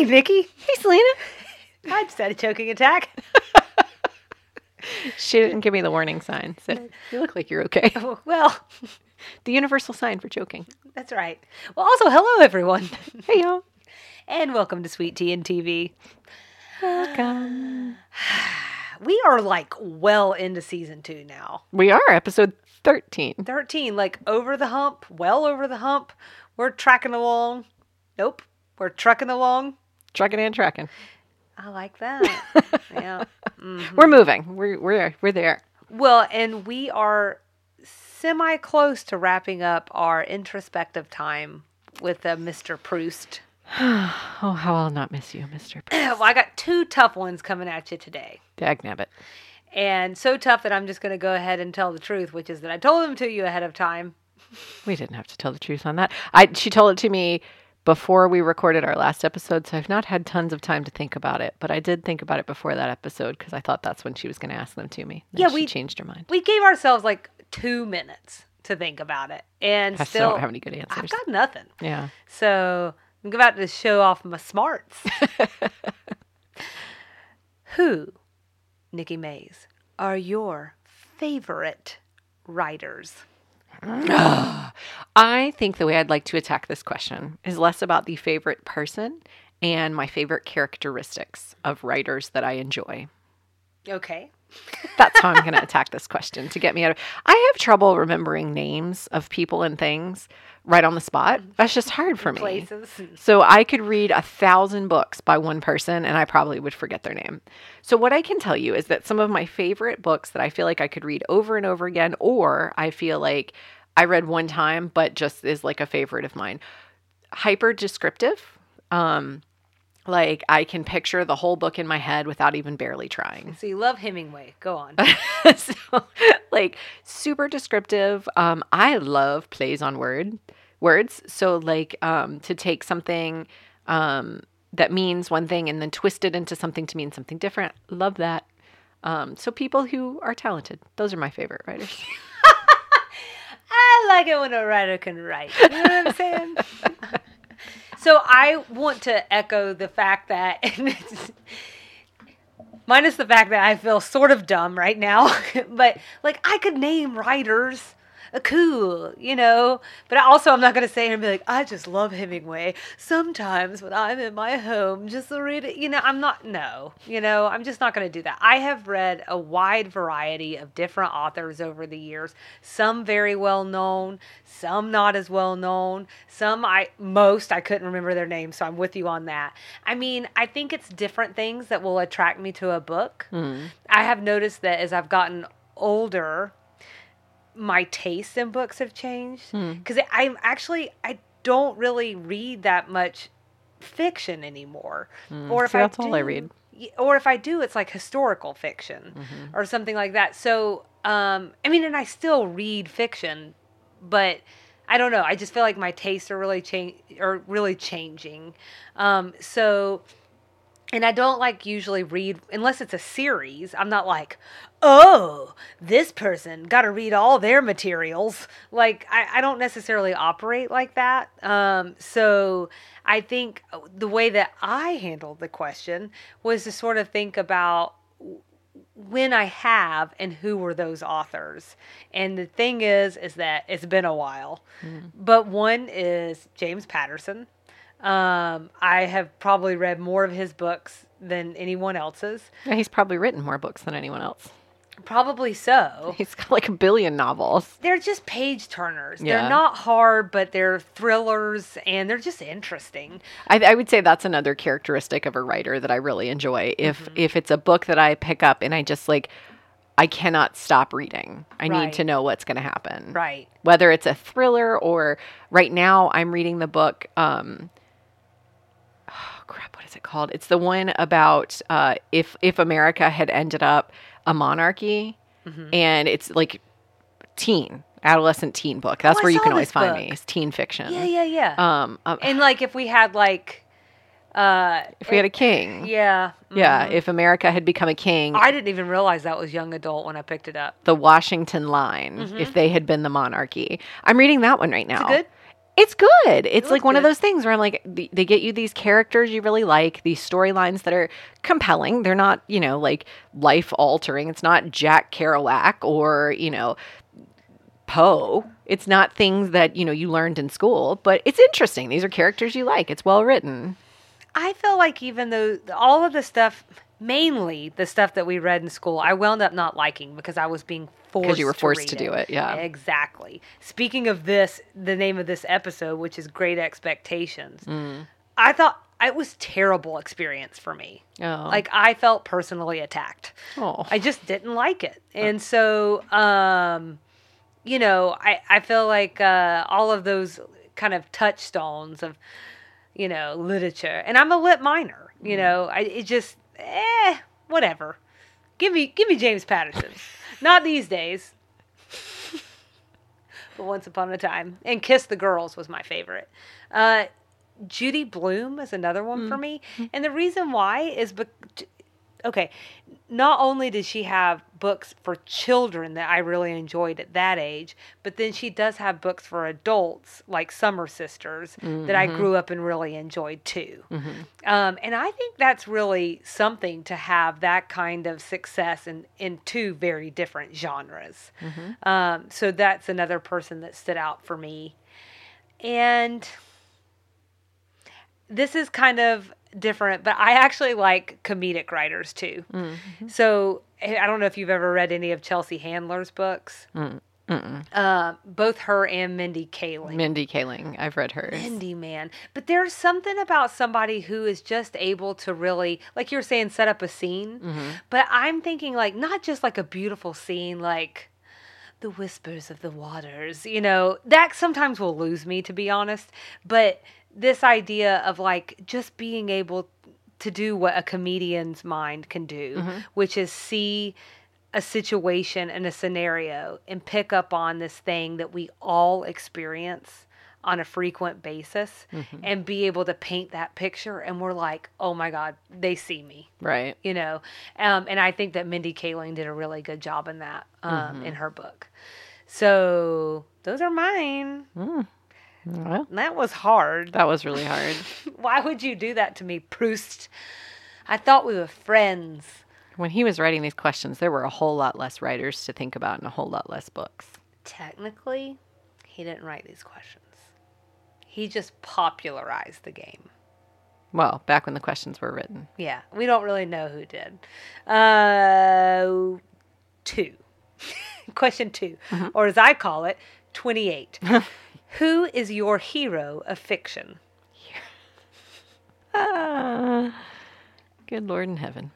Hey, Vicky. Hey, Selena. I just had a choking attack. She didn't give me the warning sign. So you look like you're okay. Oh, well, The universal sign for choking. that's right. Well, also, hello, everyone. Hey, y'all. and welcome to Sweet Tea and TV. Welcome. We are like well into season two now. We are episode 13. 13, like over the hump, well over the hump. We're tracking along. Nope. We're trucking along. Trucking and tracking. I like that. yeah. We're moving. We're, we're, we're there. Well, and we are semi close to wrapping up our introspective time with uh, Mr. Proust. Oh, how I'll not miss you, Mr. P- well, I got two tough ones coming at you today. Dagnabbit. And so tough that I'm just going to go ahead and tell the truth, which is that I told them to you ahead of time. We didn't have to tell the truth on that. I she told it to me before we recorded our last episode, so I've not had tons of time to think about it. But I did think about it before that episode because I thought that's when she was going to ask them to me. Then Yeah, she we- changed her mind. We gave ourselves like two minutes to think about it. And I still still, don't have any good answers. I've got nothing. Yeah. So I'm about to show off my smarts. Who, Nikki Mays, are your favorite writers? I think the way I'd like to attack this question is less about the favorite person and my favorite characteristics of writers that I enjoy. Okay. That's how I'm going to attack this question to get me out of. I have trouble remembering names of people and things right on the spot. That's just hard for me. Places. So I could read a thousand books by one person and I probably would forget their name. So what I can tell you is that some of my favorite books that I feel like I could read over and over again, or I feel like I read one time but just is like a favorite of mine. Hyper descriptive. Um like I can picture the whole book in my head without even barely trying. So you love Hemingway. Go on. so like super descriptive um i love plays on word words so like um to take something um that means one thing and then twist it into something to mean something different love that um so people who are talented those are my favorite writers I like it when a writer can write. You know what I'm saying? So I want to echo the fact that, minus the fact that I feel sort of dumb right now, but like I could name writers. Uh, Cool, you know, but also I'm not gonna say and be like, I just love Hemingway. Sometimes when I'm in my home, just to read it, you know, I'm not. No, you know, I'm just not gonna do that. I have read a wide variety of different authors over the years. Some very well known, some not as well known. Some I most I couldn't remember their names, so I'm with you on that. I mean, I think it's different things that will attract me to a book. I have noticed that as I've gotten older, my tastes in books have changed because I'm actually I don't really read that much fiction anymore. Or if See, I that's all I do- read. Or if I do, it's like historical fiction or something like that. So, um, I mean, and I still read fiction, but I don't know. I just feel like my tastes are really change are really changing. Um, so, and I don't like usually read unless it's a series. I'm not like, oh, this person got to read all their materials. Like I, I don't necessarily operate like that. Um, so I think the way that I handled the question was to sort of think about when I have and who were those authors. And the thing is, is that it's been a while. But one is James Patterson. Um, I have probably read more of his books than anyone else's. Yeah, he's probably written more books than anyone else Probably so. he's got like a billion novels They're just page turners. Yeah. They're not hard, but they're thrillers and they're just interesting. I, I would say that's another characteristic of a writer that I really enjoy. If if it's a book that I pick up and I just like, I cannot stop reading. I need to know what's going to happen. Right. Whether it's a thriller or right now I'm reading the book. Um, oh crap, what is it called? It's the one about uh, if if America had ended up a monarchy, and it's like teen, adolescent teen book. That's Oh, I where you can always find book. me. It's teen fiction. Yeah, yeah, yeah. Um, um, and like if we had like uh if we had a king, yeah. Yeah, if America had become a king, I didn't even realize that was young adult when I picked it up. the Washington line, if they had been the monarchy. I'm reading that one right now. good? It's good. It's like looks one of those things where I'm like, they get you these characters you really like, these storylines that are compelling. They're not, you know, like life altering. It's not Jack Kerouac or, you know, Poe. It's not things that, you know, you learned in school, but it's interesting. These are characters you like. It's well written. I feel like even though all of the stuff, mainly the stuff that we read in school, I wound up not liking because I was being forced Because you were forced read to do it, yeah. exactly. Speaking of this, the name of this episode, which is Great Expectations, Mm. I thought it was terrible experience for me. Oh. Like I felt personally attacked. Oh. I just didn't like it. And so, um, you know, I, I feel like uh, all of those kind of touchstones of, you know, literature, and I'm a lit minor, you know, I, it just, eh, whatever. Give me, give me James Patterson. Not these days. but once upon a time. And Kiss the Girls was my favorite. Uh, Judy Blume is another one for me. And the reason why is bec- okay, not only did she have books for children that I really enjoyed at that age, but then she does have books for adults like Summer Sisters that I grew up and really enjoyed too. Um, and I think that's really something to have that kind of success in, in two very different genres. Um, so that's another person that stood out for me. And this is kind of different, but I actually like comedic writers too. Mm-hmm. So I I don't know if you've ever read any of Chelsea Handler's books. Uh, both her and Mindy Kaling. Mindy Kaling. I've read hers. Mindy, man. But there's something about somebody who is just able to really, like you're saying, set up a scene. Mm-hmm. But I'm thinking, like, not just like a beautiful scene, like the whispers of the waters, you know, that sometimes will lose me, to be honest. But this idea of like just being able to do what a comedian's mind can do, which is see a situation and a scenario and pick up on this thing that we all experience on a frequent basis and be able to paint that picture and we're like oh my god they see me. Right. you know? Um, and i think that mindy kaling did a really good job in that um, in her book. So those are mine Well, that was hard that was really hard. why would you do that to me proust i thought we were friends when he was writing these questions, there were a whole lot less writers to think about and a whole lot less books. technically he didn't write these questions he just popularized the game Well, back when the questions were written. Yeah, we don't really know who did. Uh, two. Question 2 or as I call it, 28. who is your hero of fiction? Ah, good Lord in heaven.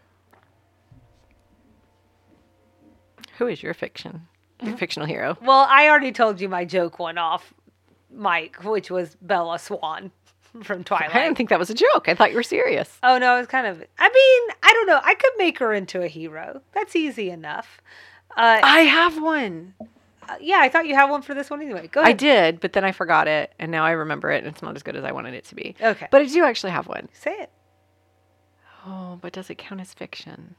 Who is your fiction? Your fictional hero? Well, I already told you my joke went off, Mike, which was Bella Swan from Twilight. I didn't think that was a joke. I thought you were serious. oh no, it was kind of. I mean, I don't know. I could make her into a hero. That's easy enough. Uh, I have one. Yeah, I thought you had one for this one anyway. Go I did, but then I forgot it, and now I remember it, and it's not as good as I wanted it to be. Okay. But I do actually have one. Say it. Oh, but does it count as fiction?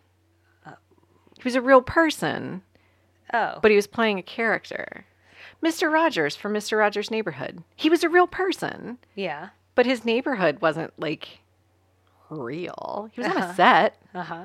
He was a real person, Oh. but he was playing a character. Mr. Rogers from Mr. Rogers' Neighborhood. He was a real person, yeah. but his neighborhood wasn't like real. He was on Uh-huh. a set. Uh huh.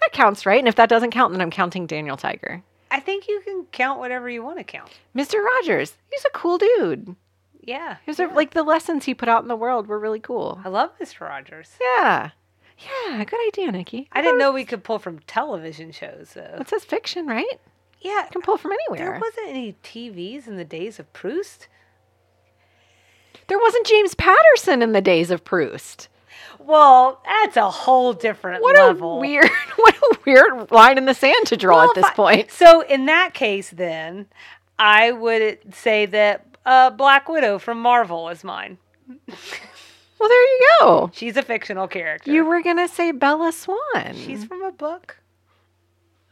That counts, right? And if that doesn't count, then I'm counting Daniel Tiger. I think you can count whatever you want to count. Mr. Rogers, he's a cool dude. Yeah. He was a, like the lessons he put out in the world were really cool. I love Mr. Rogers. Yeah. Yeah, good idea, Nikki. I didn't know we could pull from television shows, though. It says fiction, right? Yeah. You can pull from anywhere. There wasn't any TVs in the days of Proust. There wasn't James Patterson in the days of Proust. Well, that's a whole different What level. a weird, what a weird line in the sand to draw Well, at this I- point. So, in that case, then, I would say that uh, Black Widow from Marvel is mine. Well, there you go. She's a fictional character. You were gonna say Bella Swan. She's from a book,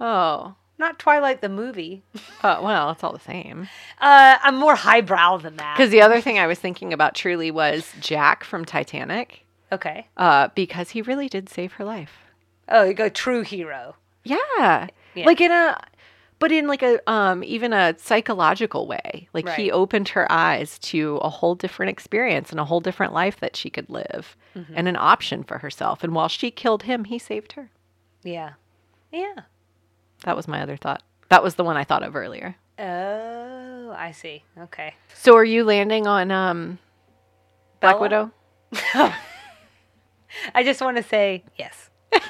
oh, not Twilight the movie. oh, well, it's all the same. Uh, I'm more highbrow than that. Because the other thing I was thinking about truly was Jack from Titanic, Okay. uh, because he really did save her life. Oh, you go true hero. Yeah. Yeah. Like in a but in like a um even a psychological way. Like he opened her eyes to a whole different experience and a whole different life that she could live Mm-hmm. and an option for herself. And while she killed him, he saved her. Yeah. Yeah. That was my other thought. That was the one I thought of earlier. Oh, I see. Okay. So are you landing on um Black Bella? Widow? I just want to say yes.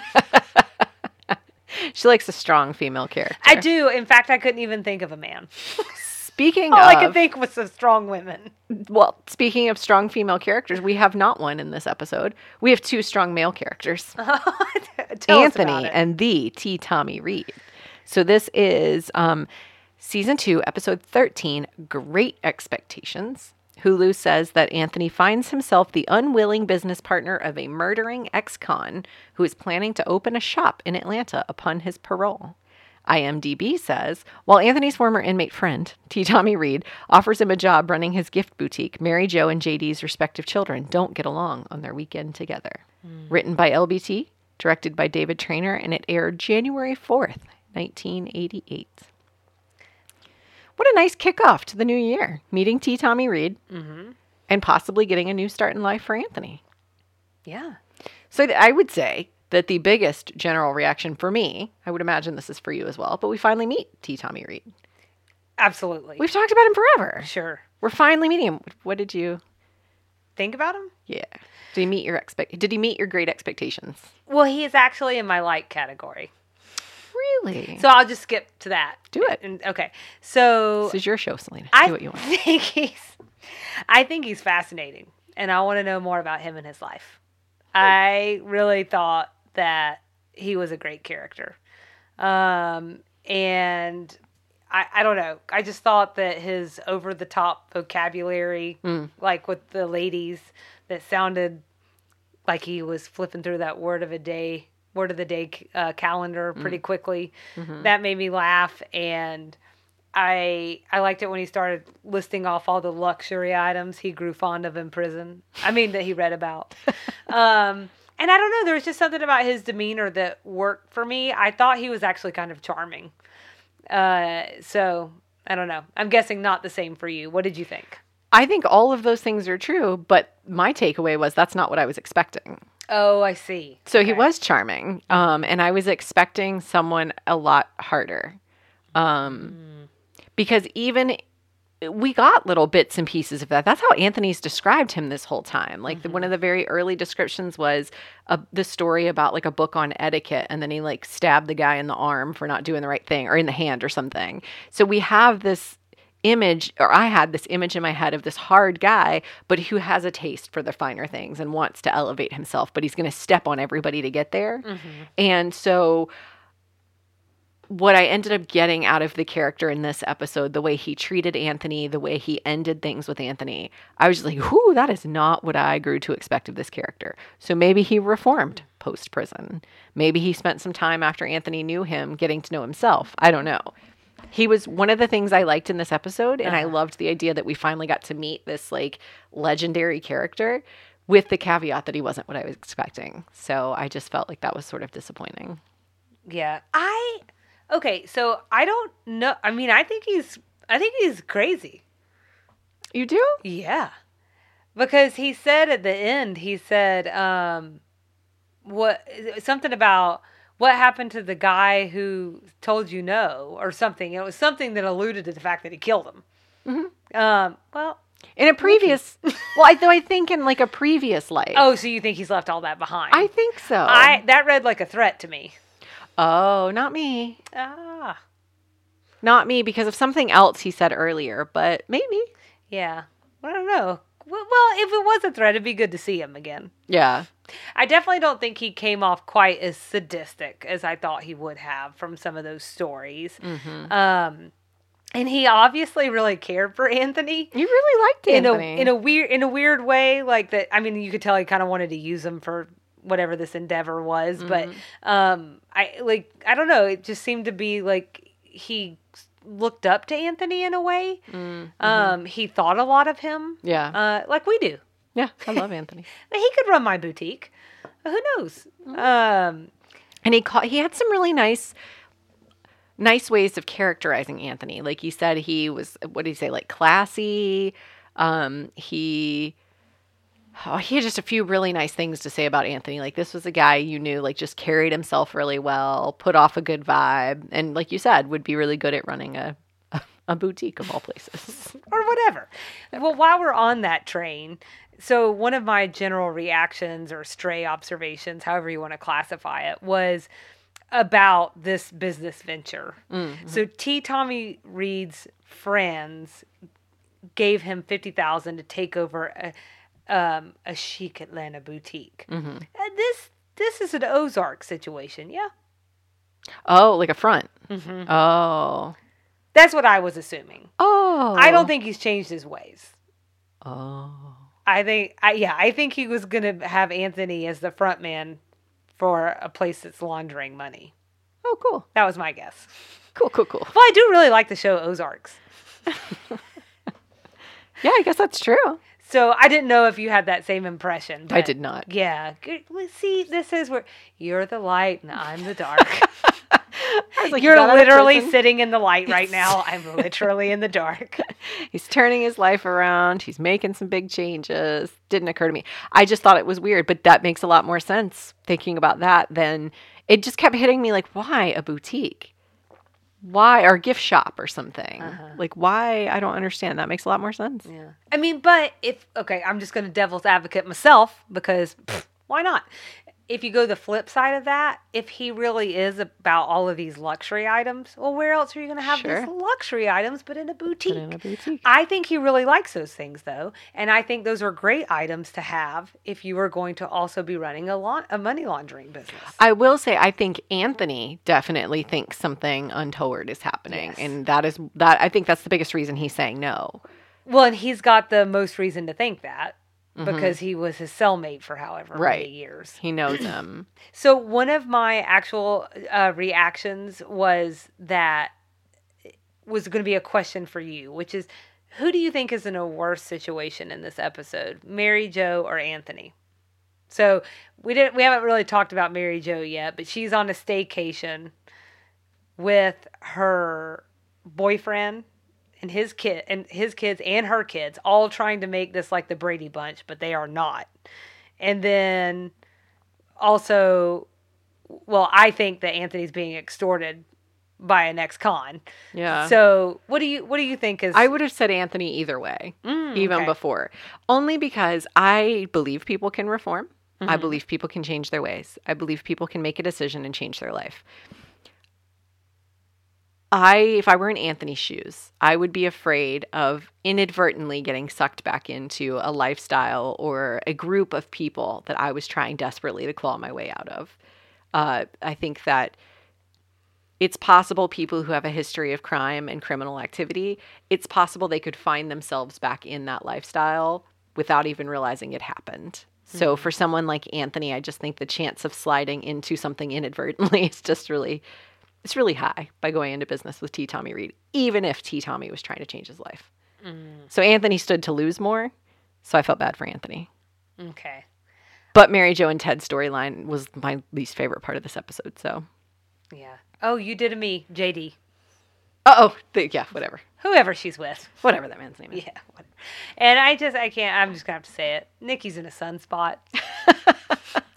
She likes a strong female character. I do. In fact, I couldn't even think of a man. Speaking All of I could think was some strong women. well, speaking of strong female characters, we have not one in this episode. We have two strong male characters. Anthony and the T. Tommy Reed. So this is um, season two, episode 13, Great Expectations. Hulu says that Anthony finds himself the unwilling business partner of a murdering ex con who is planning to open a shop in Atlanta upon his parole. IMDb says while Anthony's former inmate friend, T. Tommy Reed, offers him a job running his gift boutique, Mary Jo and JD's respective children don't get along on their weekend together. Hmm. Written by LBT, directed by David Trainer, and it aired January 4th, 1988. What a nice kickoff to the new year, meeting T. Tommy Reed mm-hmm. and possibly getting a new start in life for Anthony. yeah. So th- I would say that the biggest general reaction for me, I would imagine this is for you as well, but we finally meet T. Tommy Reed. Absolutely. We've talked about him forever. sure. We're finally meeting him. What did you? Think about him? Yeah. Did he meet your expect? Did he meet your great expectations? Well, he is actually in my like category. Really? So I'll just skip to that. Do it. And, okay. So this is your show, Selena. I Do what you want. think he's I think he's fascinating and I want to know more about him and his life. I really thought that he was a great character. Um and I, I don't know. I just thought that his over the top vocabulary, Mm. like with the ladies, that sounded like he was flipping through that word of a day, word of the day uh, calendar pretty quickly. That made me laugh, and I I liked it when he started listing off all the luxury items he grew fond of in prison. I mean that he read about. um, and I don't know, there was just something about his demeanor that worked for me. I thought he was actually kind of charming. Uh, so I don't know. I'm guessing not the same for you. What did you think? I think all of those things are true, but my takeaway was that's not what I was expecting. Oh, I see. So he was charming, um, and I was expecting someone a lot harder, um, because even we got little bits and pieces of that. That's how Anthony's described him this whole time. Like the, one of the very early descriptions was a, the story about like a book on etiquette, and then he like stabbed the guy in the arm for not doing the right thing, or in the hand or something. So we have this image or I had this image in my head of this hard guy but who has a taste for the finer things and wants to elevate himself but he's going to step on everybody to get there. Mm-hmm. And so what I ended up getting out of the character in this episode, the way he treated Anthony, the way he ended things with Anthony, I was just like, whoo, that is not what I grew to expect of this character. So maybe he reformed post prison. Maybe he spent some time after Anthony knew him getting to know himself. I don't know. He was one of the things I liked in this episode, and I loved the idea that we finally got to meet this like legendary character with the caveat that he wasn't what I was expecting. So I just felt like that was sort of disappointing. Yeah. I okay, so I don't know I mean I think he's I think he's crazy. You do? Yeah. Because he said at the end, he said, um what something about what happened to the guy who told you no or something. It was something that alluded to the fact that he killed him. Mm-hmm. Um well In a previous, well, I, though I think in like a previous life. oh, so you think he's left all that behind. I think so. I that read like a threat to me. oh, not me, Ah. not me, because of something else he said earlier. But maybe, Yeah. I don't know. Well, well, if it was a threat, it'd be good to see him again. yeah, I definitely don't think he came off quite as sadistic as I thought he would have from some of those stories. Mm-hmm. Um, and he obviously really cared for Anthony you really liked in a Anthony. in a weird in a weird way. Like that. I mean, you could tell he kind of wanted to use him for whatever this endeavor was. But Mm-hmm. um, I like I don't know. It just seemed to be like he looked up to Anthony in a way. Mm-hmm. Um, he thought a lot of him. yeah, Uh, like we do. Yeah, I love Anthony. He could run my boutique. Who knows? Um, And he caught, he had some really nice nice ways of characterizing Anthony. Like he said, he was what did he say? Like classy. Um, he oh, he had just a few really nice things to say about Anthony. Like this was a guy you knew like just carried himself really well, put off a good vibe, and like you said, would be really good at running a, a boutique of all places. or whatever. Well, while we're on that train, so one of my general reactions or stray observations, however you want to classify it, was about this business venture. Mm-hmm. So T. Tommy Reed's friends gave him fifty thousand to take over a um, a chic Atlanta boutique. And this this is an Ozark situation, yeah. oh, like a front. Mm-hmm. Oh. That's what I was assuming. Oh. I don't think he's changed his ways. Oh. I think, I, yeah, I think he was going to have Anthony as the front man for a place that's laundering money. Oh, cool. That was my guess. Cool, cool, cool. Well, I do really like the show Ozarks. Yeah, I guess that's true. So I didn't know if you had that same impression. I did not. Yeah. Good. Well, see, this is where you're the light and I'm the dark. Like, you're "You got out of literally sitting in the light right now. I'm literally in the dark. He's turning his life around. He's making some big changes. Didn't occur to me. I just thought it was weird, but that makes a lot more sense thinking about that than it just kept hitting me like, why a boutique? Why or a gift shop or something? Uh-huh. Like, why? I don't understand. That makes a lot more sense. Yeah. I mean, but if okay, I'm just going to devil's advocate myself because pff, why not? If you go the flip side of that, if he really is about all of these luxury items, well, where else are you going to have Sure. these luxury items but in a boutique? in a boutique. I think he really likes those things though, and I think those are great items to have if you are going to also be running a, laun- a money laundering business. I will say I think Anthony definitely thinks something untoward is happening. Yes. And that is that I think that's the biggest reason he's saying no. Well, and he's got the most reason to think that because he was his cellmate for however Mm-hmm. Right. many years. He knows him. So one of my actual uh, reactions was that was going to be a question for you, which is, who do you think is in a worse situation in this episode, Mary Jo or Anthony? So we didn't we haven't really talked about Mary Jo yet, but she's on a staycation with her boyfriend and his kid and his kids and her kids all trying to make this like the Brady Bunch, but they are not. And then also well, I think that Anthony's being extorted by an ex-con. Yeah. So, what do you what do you think is I would have said Anthony either way, Mm, even okay. before. Only because I believe people can reform. I Mm-hmm. believe people can change their ways. I believe people can make a decision and change their life. I, if I were in Anthony's shoes, I would be afraid of inadvertently getting sucked back into a lifestyle or a group of people that I was trying desperately to claw my way out of. Uh, I think that it's possible people who have a history of crime and criminal activity, it's possible they could find themselves back in that lifestyle without even realizing it happened. So for someone like Anthony, I just think the chance of sliding into something inadvertently is just really it's really high by going into business with T. Tommy Reed, even if T. Tommy was trying to change his life. So Anthony stood to lose more. So I felt bad for Anthony. Okay. But Mary Jo and Ted's storyline was my least favorite part of this episode. So, Yeah. Oh, you did a me, JD. uh oh, yeah, whatever, Whoever she's with. whatever that man's name is. Yeah. Whatever. And I just I can't I'm just gonna have to say it. Nikki's in a sunspot.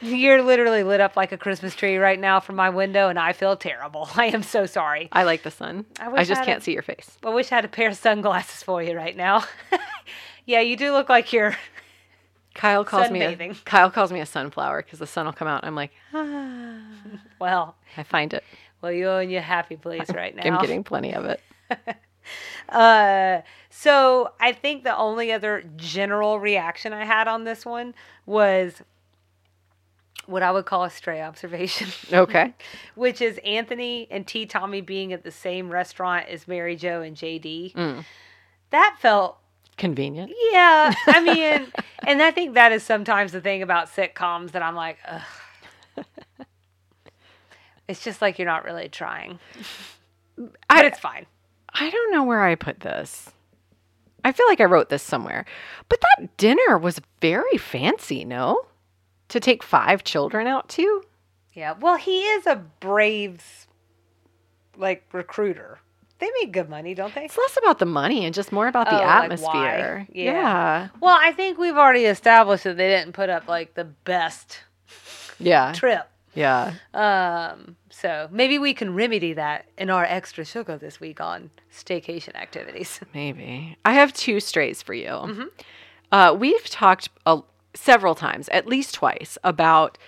You're literally lit up like a Christmas tree right now from my window, and I feel terrible. I am so sorry. I like the sun. I I, wish I just had can't a- see your face. I wish I had a pair of sunglasses for you right now. yeah, you do look like you're. Kyle calls me a, Kyle calls me a sunflower because the sun will come out. I'm like, ah. Well, I find it. well, you're in your happy place right now. I'm getting plenty of it. Uh, so I think the only other general reaction I had on this one was what I would call a stray observation, Okay. which is Anthony and T. Tommy being at the same restaurant as Mary Jo and JD. Mm. That felt Convenient. Yeah, I mean, and I think that is sometimes the thing about sitcoms that I'm like, ugh. It's just like you're not really trying, but I, it's fine. I don't know where I put this. I feel like I wrote this somewhere. But that dinner was very fancy, no? To take five children out to? Yeah, well, he is a Braves like recruiter. They make good money, don't they? It's less about the money and just more about the Oh, like atmosphere. Yeah. yeah. Well, I think we've already established that they didn't put up like the best Yeah. trip. Yeah. Um, so maybe we can remedy that in our extra sugar this week on staycation activities. Maybe. I have two strays for you. Mm-hmm. Uh, we've talked a, several times, at least twice, about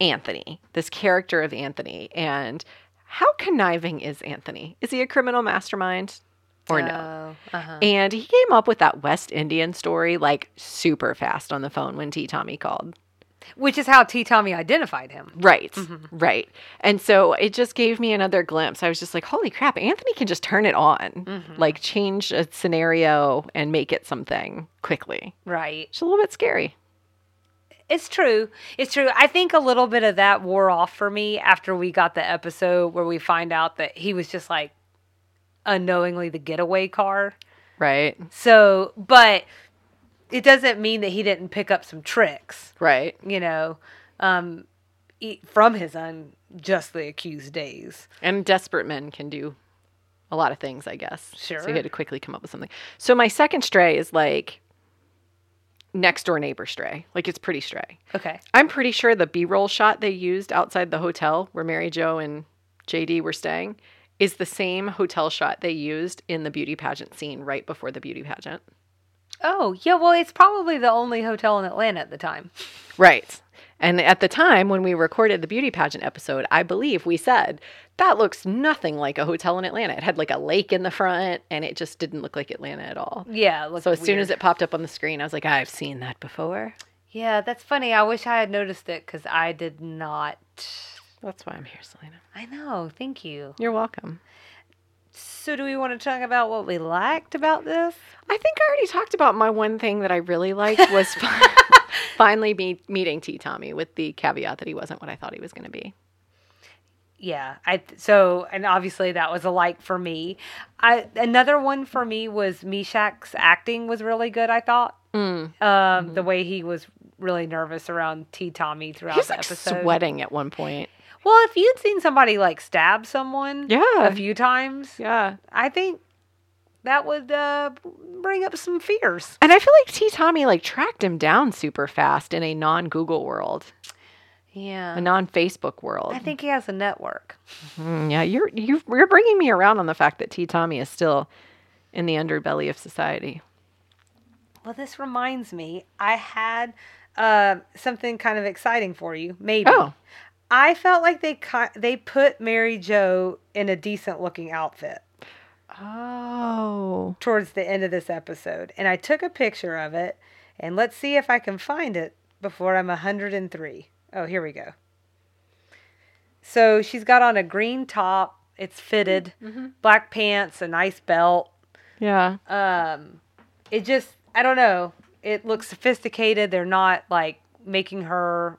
Anthony, this character of Anthony, and how conniving is Anthony? Is he a criminal mastermind or no? Oh, uh-huh. And he came up with that West Indian story like super fast on the phone when T. Tommy called. Which is how T. Tommy identified him. Right, Mm-hmm. right. And so it just gave me another glimpse. I was just like, holy crap, Anthony can just turn it on, Mm-hmm. like change a scenario and make it something quickly. Right. It's a little bit scary. It's true. It's true. I think a little bit of that wore off for me after we got the episode where we find out that he was just like unknowingly the getaway car. Right, So, but it doesn't mean that he didn't pick up some tricks, right. you know, um, from his unjustly accused days. And desperate men can do a lot of things, I guess. Sure. So he had to quickly come up with something. So my second stray is like next door neighbor stray. Like it's pretty stray. Okay. I'm pretty sure the B roll shot they used outside the hotel where Mary Jo and JD were staying is the same hotel shot they used in the beauty pageant scene right before the beauty pageant. Oh, yeah. Well, it's probably the only hotel in Atlanta at the time. Right. And at the time when we recorded the beauty pageant episode, I believe we said that looks nothing like a hotel in Atlanta. It had like a lake in the front and it just didn't look like Atlanta at all. Yeah. So as soon as it popped up on the screen, I was like, I've seen that before. Yeah, that's funny. I wish I had noticed it because I did not. That's why I'm here, Selena. I know. Thank you. You're welcome. So, do we want to talk about what we liked about this? I think I already talked about my one thing that I really liked was finally be meeting T. Tommy with the caveat that he wasn't what I thought he was going to be. Yeah, I so and obviously that was a like for me. I another one for me was Meshach's acting was really good. I thought Mm. um, the way he was really nervous around T. Tommy throughout He's the like episode. sweating at one point. Well, if you'd seen somebody like stab someone, Yeah. a few times, Yeah. I think that would uh, bring up some fears. And I feel like T. Tommy like tracked him down super fast in a non Google world, Yeah, a non Facebook world. I think he has a network. Mm, yeah, you're you you're bringing me around on the fact that T. Tommy is still in the underbelly of society. Well, this reminds me, I had uh, something kind of exciting for you. Maybe. Oh. I felt like they they put Mary Jo in a decent looking outfit Oh. towards the end of this episode, and I took a picture of it. And let's see if I can find it before I'm 103. Oh, here we go. So she's got on a green top. It's fitted, black pants, a nice belt. Yeah. um it just i don't know it looks sophisticated they're not like making her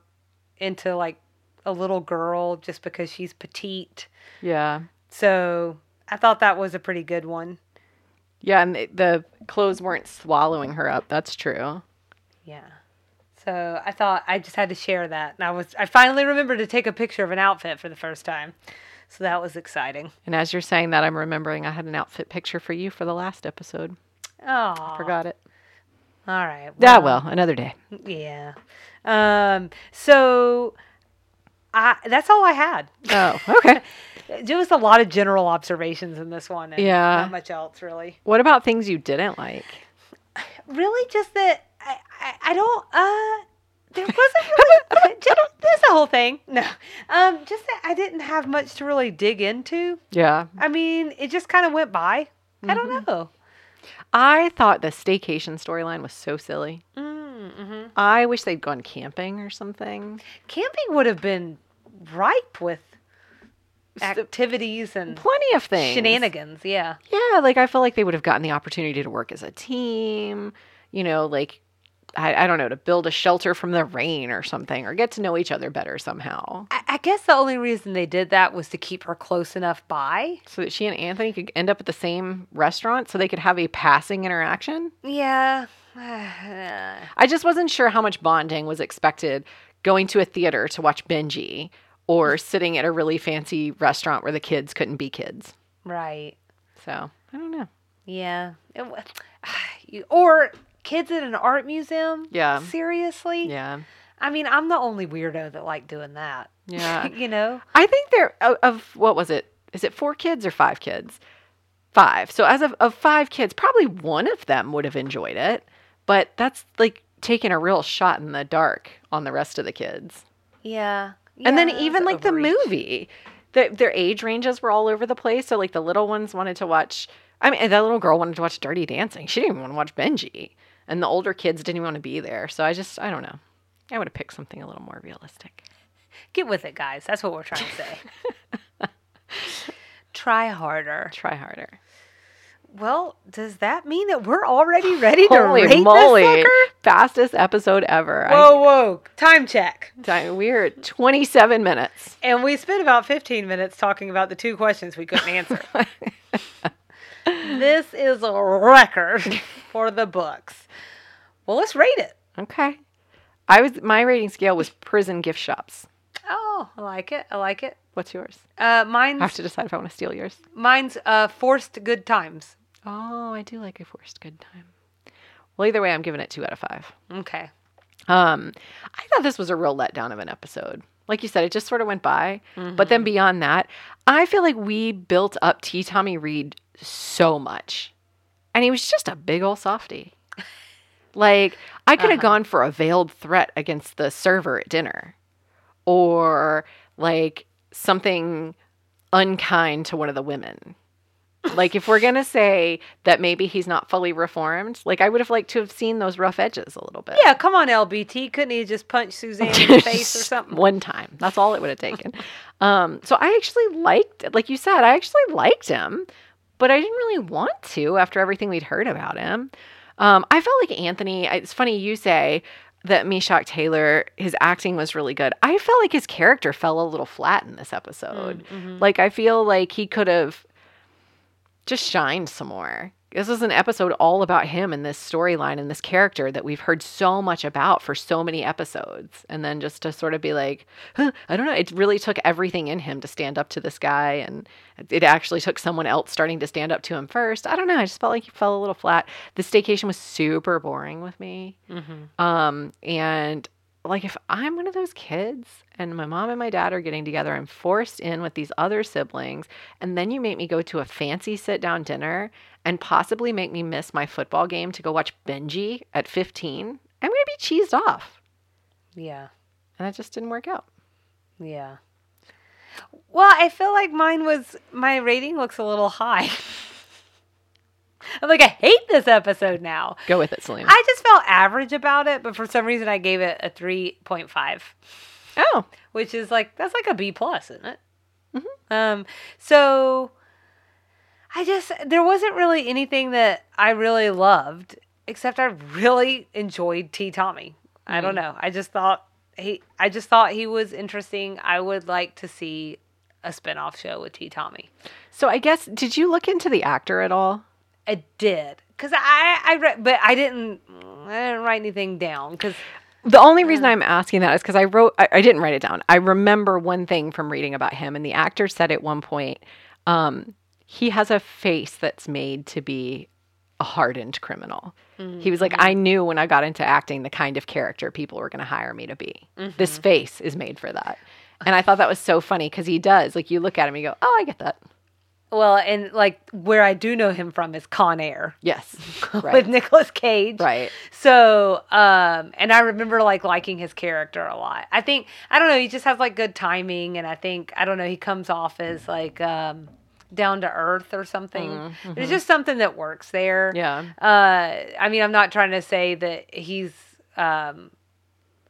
into like a little girl just because she's petite Yeah. so i thought that was a pretty good one Yeah, and the, the clothes weren't swallowing her up. That's true. yeah so i thought i just had to share that and i was i finally remembered to take a picture of an outfit for the first time so that was exciting And as you're saying that, I'm remembering I had an outfit picture for you for the last episode. oh Forgot it. all right Yeah, well, another day. yeah um so i that's all i had Oh, okay. There was a lot of general observations in this one. And Yeah. Not much else, really. what about things you didn't like? Really, just that I, I, I don't, uh, there wasn't really, that's the whole thing. No. Um, just that I didn't have much to really dig into. Yeah. I mean, it just kind of went by. I don't know. I thought the staycation storyline was so silly. Mm-hmm. I wish they'd gone camping or something. Camping would have been ripe with activities and Plenty of things. shenanigans. Yeah. Yeah, like I feel like they would have gotten the opportunity to work as a team, you know, like I, I don't know, to build a shelter from the rain or something, or get to know each other better somehow. I, I guess the only reason they did that was to keep her close enough by. So that she and Anthony could end up at the same restaurant so they could have a passing interaction. Yeah. I just wasn't sure how much bonding was expected going to a theater to watch Benji or sitting at a really fancy restaurant where the kids couldn't be kids. Right. So I don't know. Yeah. It you- or kids at an art museum. Yeah. Seriously. Yeah. I mean, I'm the only weirdo that like doing that. Yeah. you know. I think there of, of what was it? Is it four kids or five kids? Five. So as of, of five kids, probably one of them would have enjoyed it, but that's like taking a real shot in the dark on the rest of the kids. Yeah. and then even like the movie, the, their age ranges were all over the place. So like the little ones wanted to watch. I mean, that little girl wanted to watch Dirty Dancing. She didn't even want to watch Benji, and the older kids didn't even want to be there. So I just, I don't know. I would have picked something a little more realistic. Get with it, guys. That's what we're trying to say. Try harder. Try harder. Well, does that mean that we're already ready to Holy rate moly! this sucker? Fastest episode ever. I- Whoa, whoa! Time check. Time- We're at 27 minutes. And we spent about 15 minutes talking about the two questions we couldn't answer. this is a record for the books. Well, let's rate it. Okay. I was my rating scale was prison gift shops. Oh, I like it. I like it. What's yours? Uh, I mine's have to decide if I want to steal yours. mine's uh, forced good times. Oh, I do like a forced good time. Well, either way, I'm giving it two out of five. Okay. Um, I thought this was a real letdown of an episode. Like you said, it just sort of went by. But then beyond that, I feel like we built up T. Tommy Reed so much, and he was just a big old softy. Like I could have gone for a veiled threat against the server at dinner, or like something unkind to one of the women. Like if we're gonna say that maybe he's not fully reformed, like I would have liked to have seen those rough edges a little bit. Yeah, come on, LBT. Couldn't he just punch Suzanne in the face or something? One time. That's all it would have taken. um, so I actually liked, like you said, I actually liked him, but I didn't really want to after everything we'd heard about him. Um, I felt like Anthony. It's funny you say that Meshach Taylor, his acting was really good. I felt like his character fell a little flat in this episode. Like I feel like he could have just shined some more. This was an episode all about him and this storyline and this character that we've heard so much about for so many episodes. And then just to sort of be like, huh, I don't know, it really took everything in him to stand up to this guy. And it actually took someone else starting to stand up to him first. I don't know. I just felt like he fell a little flat. The staycation was super boring with me. Um, and like if I'm one of those kids and my mom and my dad are getting together, I'm forced in with these other siblings, and then you make me go to a fancy sit down dinner and possibly make me miss my football game to go watch Benji at 15, I'm gonna be cheesed off. Yeah. And that just didn't work out. Yeah. Well, I feel like mine was my rating looks a little high. I'm like, I hate this episode now. Go with it, Celine. I just felt average about it, but for some reason I gave it a 3.5, oh, which is like, that's like a B plus, isn't it? Um, so I just, there wasn't really anything that I really loved, except I really enjoyed T. Tommy. I don't know. I just thought he, I just thought he was interesting. I would like to see a spinoff show with T. Tommy. so I guess did you look into the actor at all? I did. Cause I, I read, but I didn't, I didn't write anything down. Cause The only reason I'm asking that is because I wrote, I, I didn't write it down. I remember one thing from reading about him, and the actor said at one point, um, he has a face that's made to be a hardened criminal. He was like, I knew when I got into acting the kind of character people were going to hire me to be. This face is made for that. And I thought that was so funny because he does. Like, you look at him, you go, oh, I get that. Well, and like where I do know him from is Con Air Yes. with Right. Nicolas Cage. right. So, um, and I remember like liking his character a lot. I think I don't know, he just has like good timing, and I think I don't know, he comes off as like um, down to earth or something. There's just something that works there. Yeah. Uh, I mean, I'm not trying to say that he's. Um,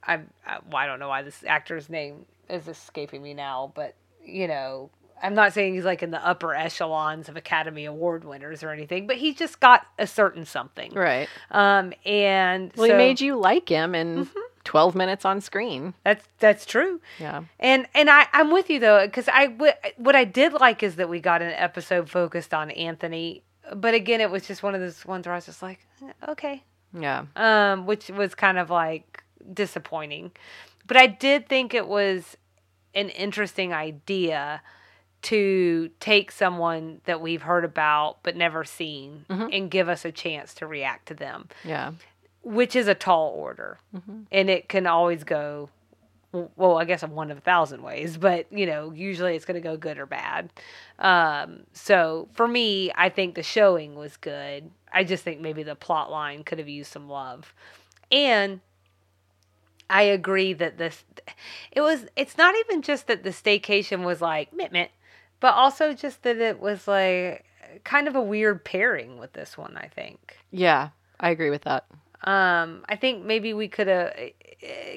I'm. I, well, I don't know why this actor's name is escaping me now, but you know, I'm not saying he's like in the upper echelons of Academy Award winners or anything, but he's just got a certain something. Right. Um, and Well, so he made you like him in 12 minutes on screen. that's that's true. Yeah. And and I I'm with you though because I w- what I did like is that we got an episode focused on Anthony, but again, it was just one of those ones where I was just like, eh, okay, Yeah. um, which was kind of like disappointing. But I did think it was an interesting idea to take someone that we've heard about but never seen and give us a chance to react to them, Yeah. which is a tall order. And it can always go, well, I guess one of a thousand ways, but you know, usually it's going to go good or bad. Um, so for me, I think the showing was good. I just think maybe the plot line could have used some love. And I agree that this it was it's not even just that the staycation was like meh, meh, but also just that it was like kind of a weird pairing with this one, I think. Yeah. I agree with that. Um, I think maybe we could have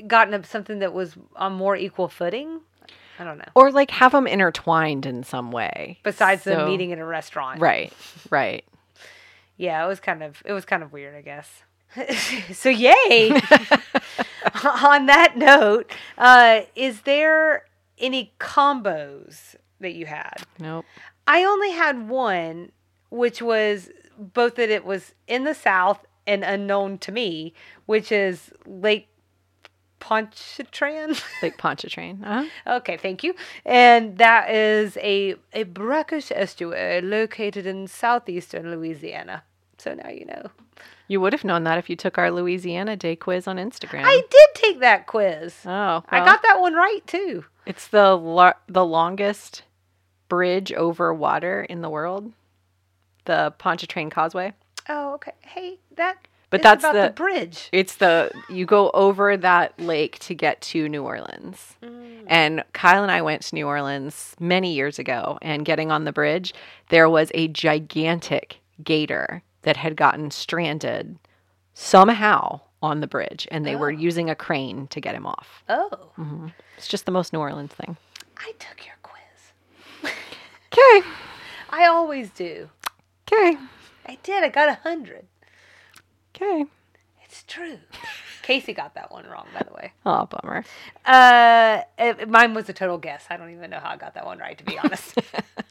gotten up something that was on more equal footing. I don't know. Or like have them intertwined in some way. Besides the meeting in a restaurant. Right. Right. Yeah, it was kind of it was kind of weird, I guess. so yay. On that note, uh, is there any combos that you had? Nope. I only had one, which was both that it was in the South and unknown to me, which is Lake Pontchartrain. Lake Pontchartrain. Uh-huh. okay, thank you. And that is a a brackish estuary located in southeastern Louisiana. So now you know. You would have known that if you took our Louisiana Day quiz on Instagram. I did take that quiz. oh, I got that one right too. It's the lar- the longest bridge over water in the world. The Pontchartrain Causeway. Oh, okay. Hey, that. But that's about the, the- bridge. It's the you go over that lake to get to New Orleans. Mm. And Kyle and I went to New Orleans many years ago and getting on the bridge, there was a gigantic gator that had gotten stranded somehow on the bridge and they were Oh. using a crane to get him off. Oh, It's just the most New Orleans thing. I took your quiz. Okay. I always do. Okay. I did. I got a hundred. Okay. It's true. Casey got that one wrong, by the way. Oh, bummer. Uh, it- mine was a total guess. I don't even know how I got that one right, to be honest.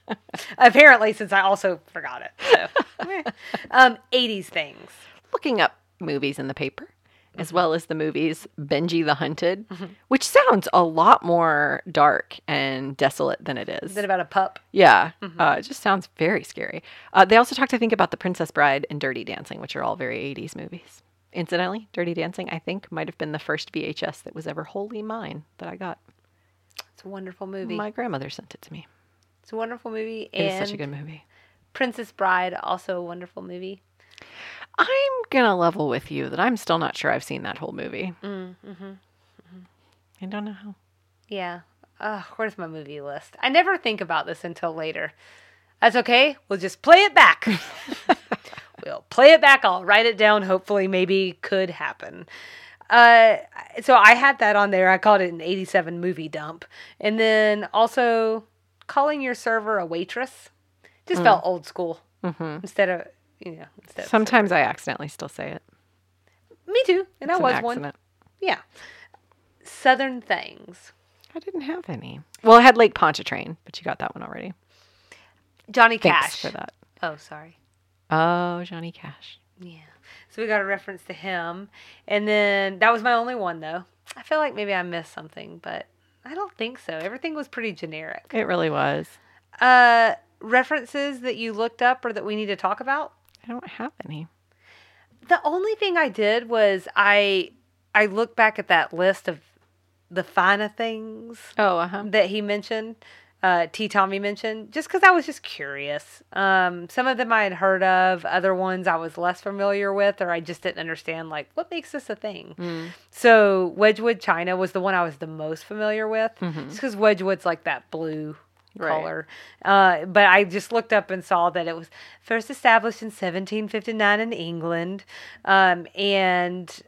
Apparently, since I also forgot it. So, um, 80s things. Looking up movies in the paper, as well as the movies Benji the Hunted, which sounds a lot more dark and desolate than it is. Is it about a pup? Yeah, uh, it just sounds very scary. Uh, they also talked, I think, about The Princess Bride and Dirty Dancing, which are all very 80s movies. Incidentally, Dirty Dancing, I think, might have been the first VHS that was ever wholly mine that I got. It's a wonderful movie. My grandmother sent it to me. It's a wonderful movie. It is and such a good movie. Princess Bride, also a wonderful movie. I'm gonna level with you that I'm still not sure I've seen that whole movie. Mm, mm-hmm. I don't know how. Yeah. Uh, where's my movie list? I never think about this until later. That's okay. We'll just play it back. we'll play it back. I'll write it down. Hopefully, maybe could happen. Uh, so I had that on there. I called it an 87 movie dump. And then also calling your server a waitress just felt old school hmm instead of, you know, instead Sometimes I accidentally still say it. Me too. And It's I an was one. Yeah. Southern things. I didn't have any. Well, I had Lake Pontchartrain, but you got that one already. Johnny Thanks Cash. for that. Oh, sorry. Oh, Johnny Cash. Yeah. So we got a reference to him. And then that was my only one, though. I feel like maybe I missed something, but I don't think so. Everything was pretty generic. It really was. Uh, references that you looked up or that we need to talk about? I don't have any. The only thing I did was I I looked back at that list of the finer things Oh, uh huh. that he mentioned, uh, T. Tommy mentioned, just because I was just curious. Um, some of them I had heard of, other ones I was less familiar with, or I just didn't understand, like, what makes this a thing? Mm. So, Wedgwood China was the one I was the most familiar with, Mhm. just because Wedgwood's like that blue Right. color. Uh, but I just looked up and saw that it was first established in 1759 in England, um, and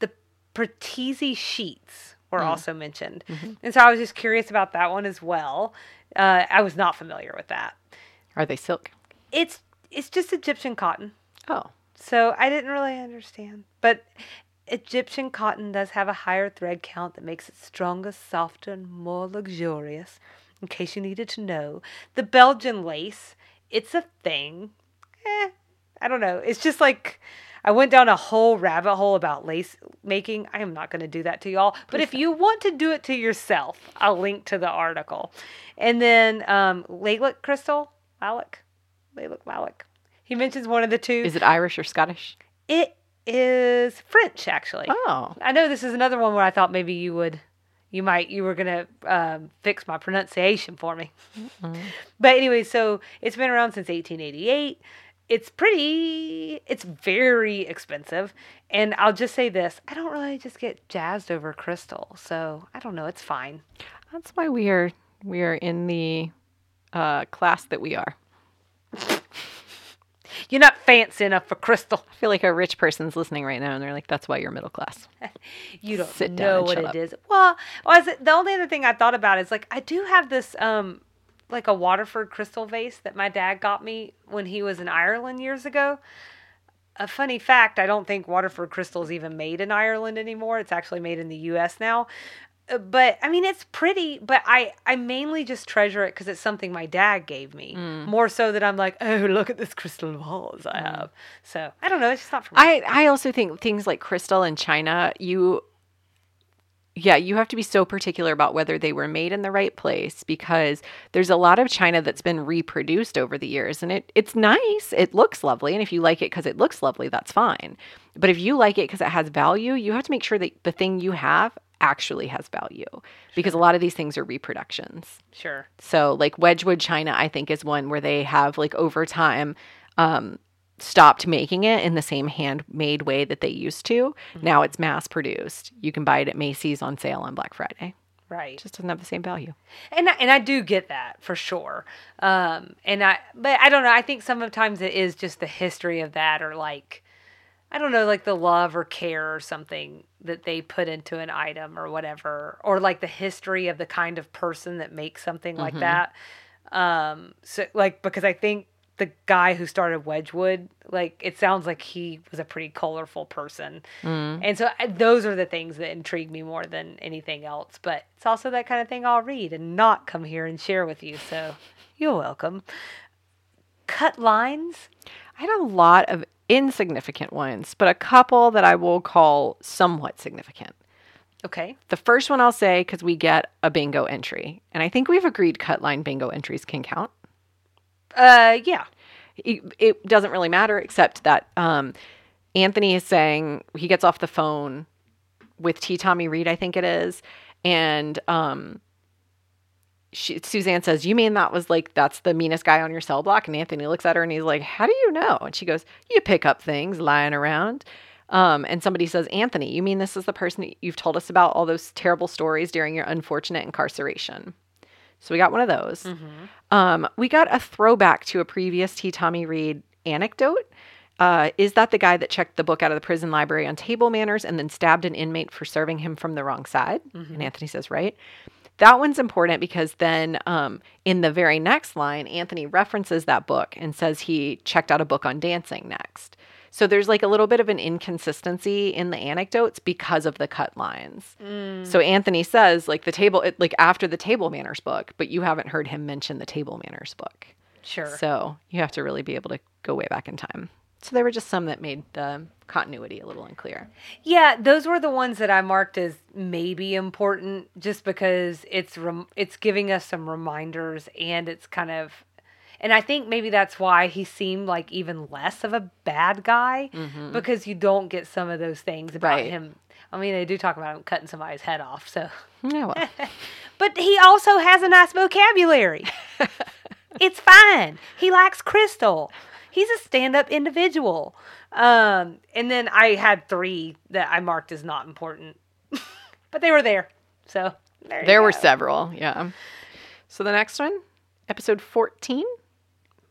the Pratesi sheets were Mm. also mentioned. Mm-hmm. And so I was just curious about that one as well. Uh, I was not familiar with that. Are they silk? It's it's just Egyptian cotton. Oh, So I didn't really understand. But Egyptian cotton does have a higher thread count that makes it stronger, softer, and more luxurious. In case you needed to know, the Belgian lace, it's a thing. Eh, I don't know. It's just like I went down a whole rabbit hole about lace making. I am not going to do that to y'all. But if you want to do it to yourself, I'll link to the article. And then um, Laylick Crystal, Lalek, Laylick Lalek. He mentions one of the two. Is it Irish or Scottish? It is French, actually. Oh. I know this is another one where I thought maybe you would, you might, you were gonna um, fix my pronunciation for me. But anyway, so it's been around since 1888. It's pretty, it's very expensive, and I'll just say this: I don't really just get jazzed over crystal, so I don't know. It's fine. That's why we are we are in the uh, class that we are. You're not fancy enough for crystal. I feel like a rich person's listening right now, and they're like, "That's why you're middle class." You don't Sit down know what it up. is. Well, was it, the only other thing I thought about is like I do have this um like a Waterford crystal vase that my dad got me when he was in Ireland years ago. A funny fact, I don't think Waterford crystal is even made in Ireland anymore. It's actually made in the US now. Uh, But I mean, it's pretty. But I, I mainly just treasure it because it's something my dad gave me. Mm. More so that I'm like, oh, look at this crystal vase I have. So I don't know. It's just not for me. I I also think things like crystal and china, you yeah, you have to be so particular about whether they were made in the right place because there's a lot of china that's been reproduced over the years and it it's nice. It looks lovely and if you like it cuz it looks lovely, that's fine. But if you like it cuz it has value, you have to make sure that the thing you have actually has value because a lot of these things are reproductions. sure. So like Wedgwood China, I think is one where they have like over time um, stopped making it in the same handmade way that they used to. Now it's mass produced. You can buy it at Macy's on sale on Black Friday. Right. It just doesn't have the same value. and I, and I do get that for sure. Um, and I, but I don't know. I think sometimes it is just the history of that, or like, I don't know, like the love or care or something that they put into an item or whatever, or like the history of the kind of person that makes something like that. Um, so like because I think the guy who started Wedgwood, like it sounds like he was a pretty colorful person, and so I, those are the things that intrigue me more than anything else. But it's also that kind of thing I'll read and not come here and share with you. So you're welcome. Cut lines. I had a lot of insignificant ones, but a couple that I will call somewhat significant. Okay. The first one I'll say because we get a bingo entry, and I think we've agreed cut line bingo entries can count. Uh, yeah. it, it doesn't really matter except that um, Anthony is saying he gets off the phone with T. Tommy Reed, I think it is, and um, she, Suzanne says, "You mean that was like that's the meanest guy on your cell block?" And Anthony looks at her and he's like, "How do you know?" And she goes, "You pick up things lying around." Um, and somebody says, Anthony, you mean this is the person that you've told us about all those terrible stories during your unfortunate incarceration? So we got one of those. Um, we got a throwback to a previous T. Tommy Reed anecdote. Uh, is that the guy that checked the book out of the prison library on table manners and then stabbed an inmate for serving him from the wrong side? And Anthony says, right. That one's important because then um, in the very next line, Anthony references that book and says he checked out a book on dancing next. So there's like a little bit of an inconsistency in the anecdotes because of the cut lines. So Anthony says like the table, it, like after the table manners book, but you haven't heard him mention the table manners book. Sure. So you have to really be able to go way back in time. So there were just some that made the continuity a little unclear. Yeah, those were the ones that I marked as maybe important, just because it's rem- it's giving us some reminders, and it's kind of, and I think maybe that's why he seemed like even less of a bad guy, mm-hmm. because you don't get some of those things about Right. him. I mean, they do talk about him cutting somebody's head off, so. Yeah, well, But he also has a nice vocabulary. it's fine. He likes crystal. He's a stand-up individual. Um, and then I had three that I marked as not important, but they were there. So there, there were several. Yeah. So the next one, episode 14,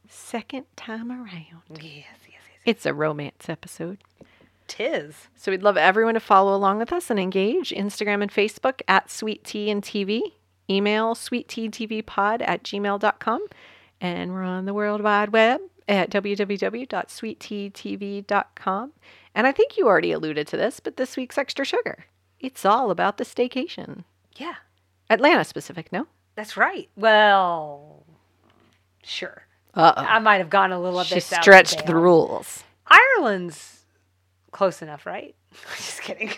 second time around. Yes, yes, yes. It's a romance episode. Tis. So we'd love everyone to follow along with us and engage. Instagram and Facebook at Sweet Tea and TV. Email sweetteatvpod at gmail.com. And we're on the World Wide Web at www.sweetteatv.com. And I think you already alluded to this, but this week's extra sugar. It's all about the staycation. Yeah, Atlanta specific, no? that's right. Well, sure. Uh oh. I might have gone a little bit. She stretched the rules. Ireland's Close enough, right? Just kidding.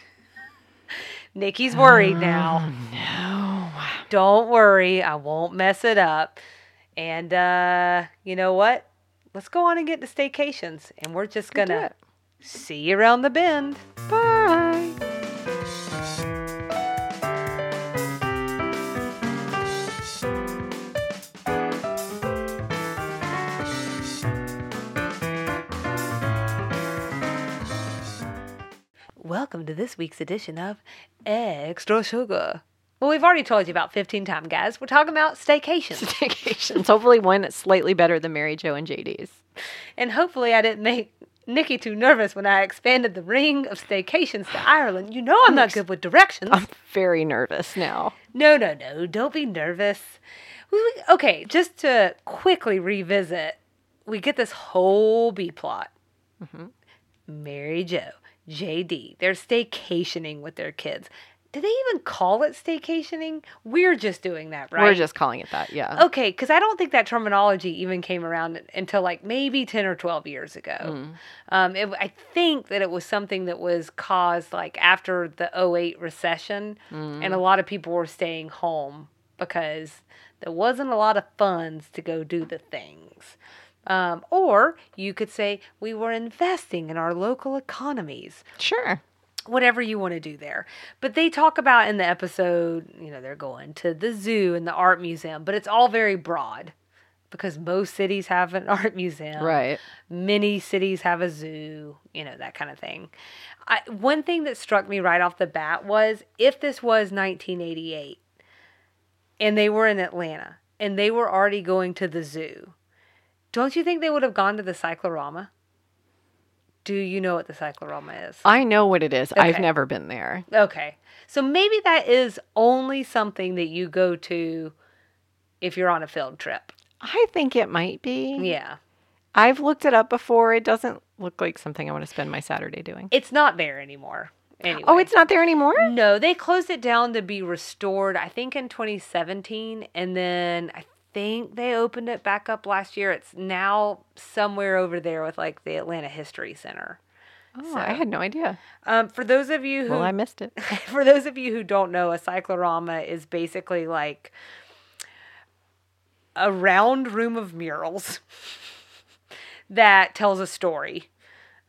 Nikki's worried now. No. Don't worry, I won't mess it up. And uh, you know what? Let's go on and get to staycations, and we're just gonna see you around the bend. Bye. Welcome to this week's edition of Extra Sugar. Well, we've already told you about 15 times, guys. We're talking about staycations. Staycations. Hopefully, one that's slightly better than Mary Jo and JD's. and hopefully, I didn't make Nikki too nervous when I expanded the ring of staycations to Ireland. You know I'm not good with directions. I'm very nervous now. No, no, no. Don't be nervous. Okay, just to quickly revisit, we get this whole B plot. Mm-hmm. Mary Jo, JD, they're staycationing with their kids. Do they even call it staycationing? We're just doing that, right? We're just calling it that. Yeah. Okay, because I don't think that terminology even came around until like maybe 10 or 12 years ago. Mm. Um, it, I think that it was something that was caused like after the 08 recession, Mm. and a lot of people were staying home because there wasn't a lot of funds to go do the things. Um, or you could say we were investing in our local economies Sure. Whatever you want to do there. But they talk about in the episode, you know, they're going to the zoo and the art museum, but it's all very broad because most cities have an art museum. Right. Many cities have a zoo, you know, that kind of thing. I, one thing that struck me right off the bat was if this was 1988 and they were in Atlanta and they were already going to the zoo, don't you think they would have gone to the cyclorama? Do you know what the cyclorama is? I know what it is. I've never been there. Okay. So maybe that is only something that you go to if you're on a field trip. I think it might be. Yeah. I've looked it up before. It doesn't look like something I want to spend my Saturday doing. It's not there anymore. Anyway. Oh, it's not there anymore? No, they closed it down to be restored, I think in 2017. And then I think they opened it back up last year. It's now somewhere over there with like the Atlanta History Center. Oh, I had no idea. Um, for those of you who Well, I missed it. for those of you who don't know, a cyclorama is basically like a round room of murals that tells a story.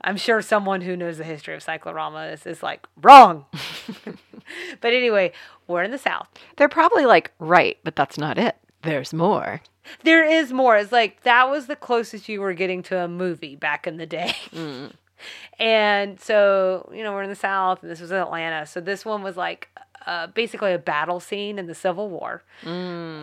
I'm sure someone who knows the history of cycloramas is like, wrong. but anyway, we're in the South. They're probably like, right, but that's not it. There's more. There is more. It's like that was the closest you were getting to a movie back in the day. And so, you know, we're in the South, and this was in Atlanta. So this one was like uh, basically a battle scene in the Civil War.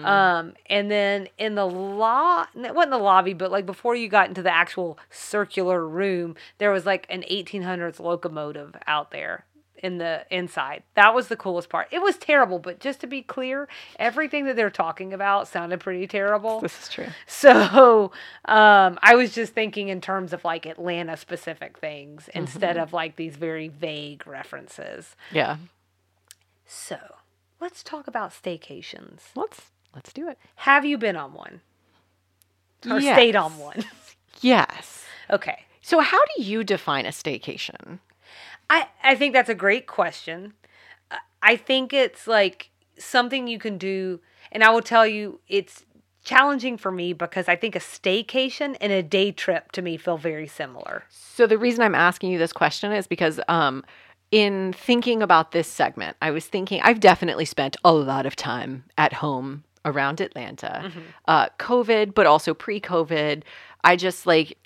Um, and then in the law, it wasn't the lobby, but like before you got into the actual circular room, there was like an 1800s locomotive out there in the inside. That was the coolest part. It was terrible, but just to be clear, everything that they're talking about sounded pretty terrible. This is true. So um, I was just thinking in terms of like Atlanta specific things instead of like these very vague references. Yeah. So let's talk about staycations. Let's let's do it. Have you been on one? Or Yes. stayed on one? Yes. okay. So how do you define a staycation? I, I think that's a great question. I think it's like something you can do, and I will tell you it's challenging for me because I think a staycation and a day trip to me feel very similar. So the reason I'm asking you this question is because um in thinking about this segment, I was thinking I've definitely spent a lot of time at home around Atlanta. Uh COVID, but also pre-COVID. I just like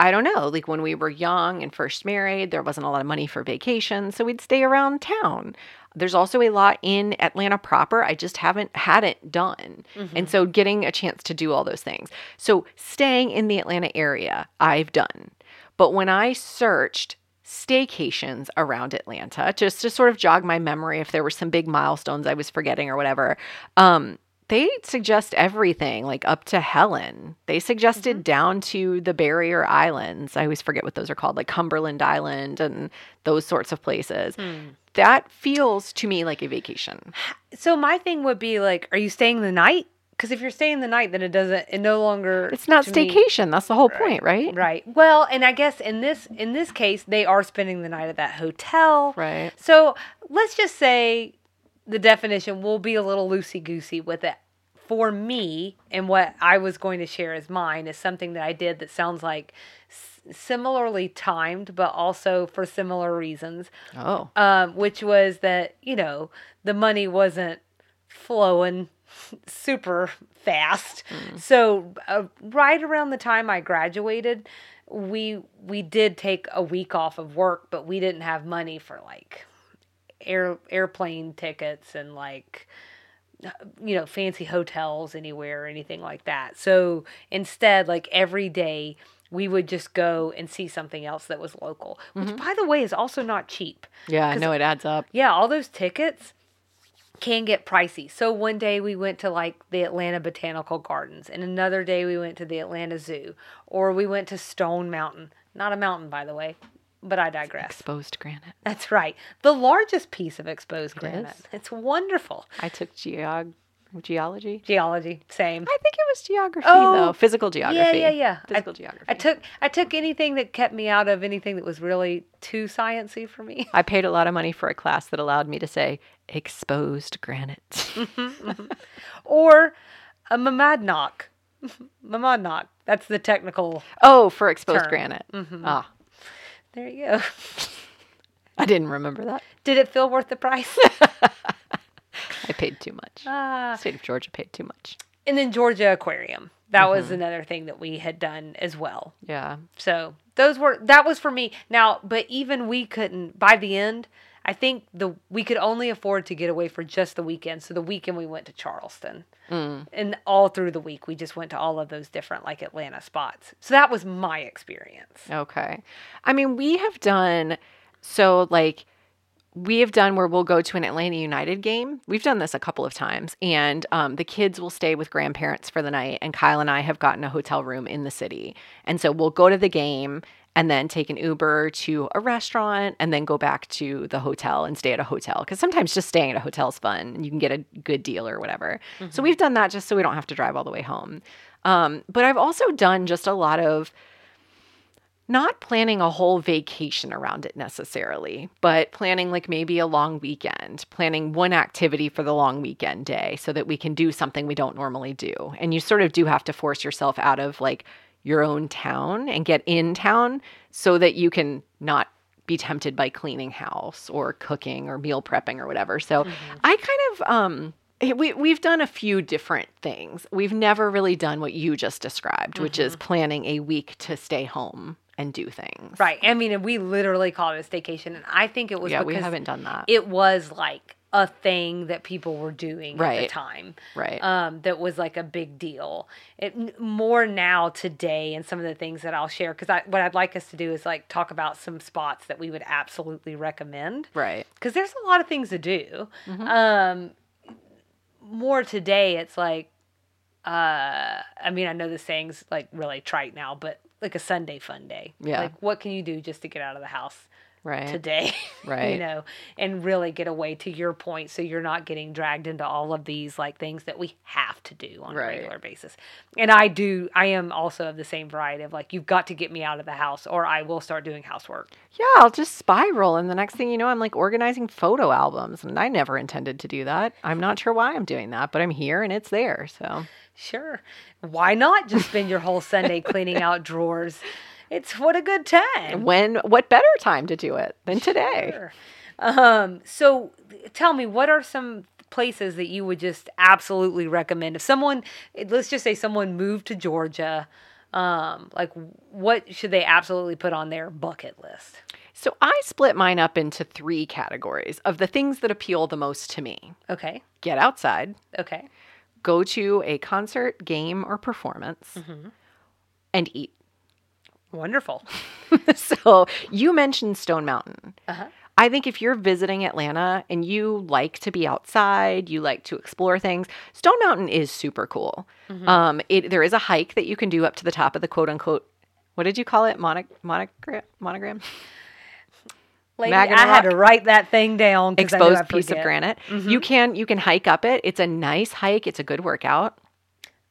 I don't know, like when we were young and first married, there wasn't a lot of money for vacation, so we'd stay around town. There's also a lot in Atlanta proper I just haven't hadn't done. And so getting a chance to do all those things. So staying in the Atlanta area, I've done. But when I searched staycations around Atlanta, just to sort of jog my memory if there were some big milestones I was forgetting or whatever, um, they suggest everything, like up to Helen. They suggested mm-hmm. down to the barrier islands. I always forget what those are called, like Cumberland Island and those sorts of places. Hmm. That feels to me like a vacation. So my thing would be like, are you staying the night? because if you're staying the night, then it doesn't. It no longer. It's not to me- staycation. That's the whole point, right? Right. Well, and I guess in this in this case, they are spending the night at that hotel. Right. So let's just say the definition will be a little loosey goosey with it. For me, and what I was going to share as mine is something that I did that sounds like s- similarly timed, but also for similar reasons. Oh. Um, which was that you know the money wasn't flowing super fast. So uh, right around the time I graduated, we we did take a week off of work, but we didn't have money for like air airplane tickets and like you know fancy hotels anywhere or anything like that. So instead, like every day we would just go and see something else that was local, which mm-hmm. by the way is also not cheap. Yeah, I know it adds up. Yeah, all those tickets can get pricey. So one day we went to like the Atlanta Botanical Gardens, and another day we went to the Atlanta Zoo, or we went to Stone Mountain. Not a mountain, by the way, but I digress. Exposed granite. That's right. The largest piece of exposed granite. is? It's wonderful. I took geog geology. Geology, same. I think it was geography Oh, though. Physical geography. Yeah, yeah, yeah. Physical I, geography. I took I took anything that kept me out of anything that was really too sciency for me. I paid a lot of money for a class that allowed me to say exposed granite. or a monadnock. monadnock. That's the technical. oh, for exposed Term. granite. Mm-hmm. Ah, There you go. I didn't remember that. Did it feel worth the price? I paid too much. Ah. State of Georgia paid too much. and then Georgia Aquarium. That Mm-hmm. was another thing that we had done as well. Yeah. So those were that was for me. Now, but even we couldn't by the end. I think the we could only afford to get away for just the weekend. So the weekend we went to Charleston, Mm. and all through the week we just went to all of those different like Atlanta spots. So that was my experience. Okay. I mean, we have done so like we have done where we'll go to an Atlanta United game. We've done this a couple of times, and um, the kids will stay with grandparents for the night. And Kyle and I have gotten a hotel room in the city, and so we'll go to the game and then take an Uber to a restaurant, and then go back to the hotel and stay at a hotel. Because sometimes just staying at a hotel is fun, and you can get a good deal or whatever. So we've done that just so we don't have to drive all the way home. Um, but I've also done just a lot of not planning a whole vacation around it necessarily, but planning like maybe a long weekend, planning one activity for the long weekend day so that we can do something we don't normally do. And you sort of do have to force yourself out of like your own town and get in town so that you can not be tempted by cleaning house or cooking or meal prepping or whatever. So I kind of um we we've done a few different things. We've never really done what you just described, which is planning a week to stay home and do things. Right. I mean, we literally called it a staycation, and I think it was Yeah, because we haven't done that. it was like a thing that people were doing at the time. Right. Um, that was like a big deal. It more now today, and some of the things that I'll share because I what I'd like us to do is like talk about some spots that we would absolutely recommend right. because there's a lot of things to do. Mm-hmm. Um, more today, it's like, uh, I mean, I know the saying's like really trite now, but like a Sunday fun day. Yeah. Like, what can you do just to get out of the house Right. today? Right. you know, and really get away to your point, so you're not getting dragged into all of these like things that we have to do on Right. a regular basis. And I do. I am also of the same variety of like, you've got to get me out of the house, or I will start doing housework. Yeah, I'll just spiral. And the next thing you know, I'm like organizing photo albums. And I never intended to do that. I'm not sure why I'm doing that, but I'm here and it's there. So, Sure. Why not just spend your whole Sunday cleaning out drawers? It's what a good time. when, what better time to do it than today? Sure. Um, so tell me, what are some places that you would just absolutely recommend? If someone, let's just say someone moved to Georgia, um, like what should they absolutely put on their bucket list? So, I split mine up into three categories of the things that appeal the most to me Okay. get outside, Okay. go to a concert, game, or performance, and eat. Wonderful. so you mentioned Stone Mountain. Uh-huh. I think if you're visiting Atlanta and you like to be outside, you like to explore things, Stone Mountain is super cool. Um, it there is a hike that you can do up to the top of the quote unquote. What did you call it? Mono, monogram? Monogram? Lady, I had to write that thing down. 'cause I Exposed I'd piece of granite. You can you can hike up it. It's a nice hike. It's a good workout.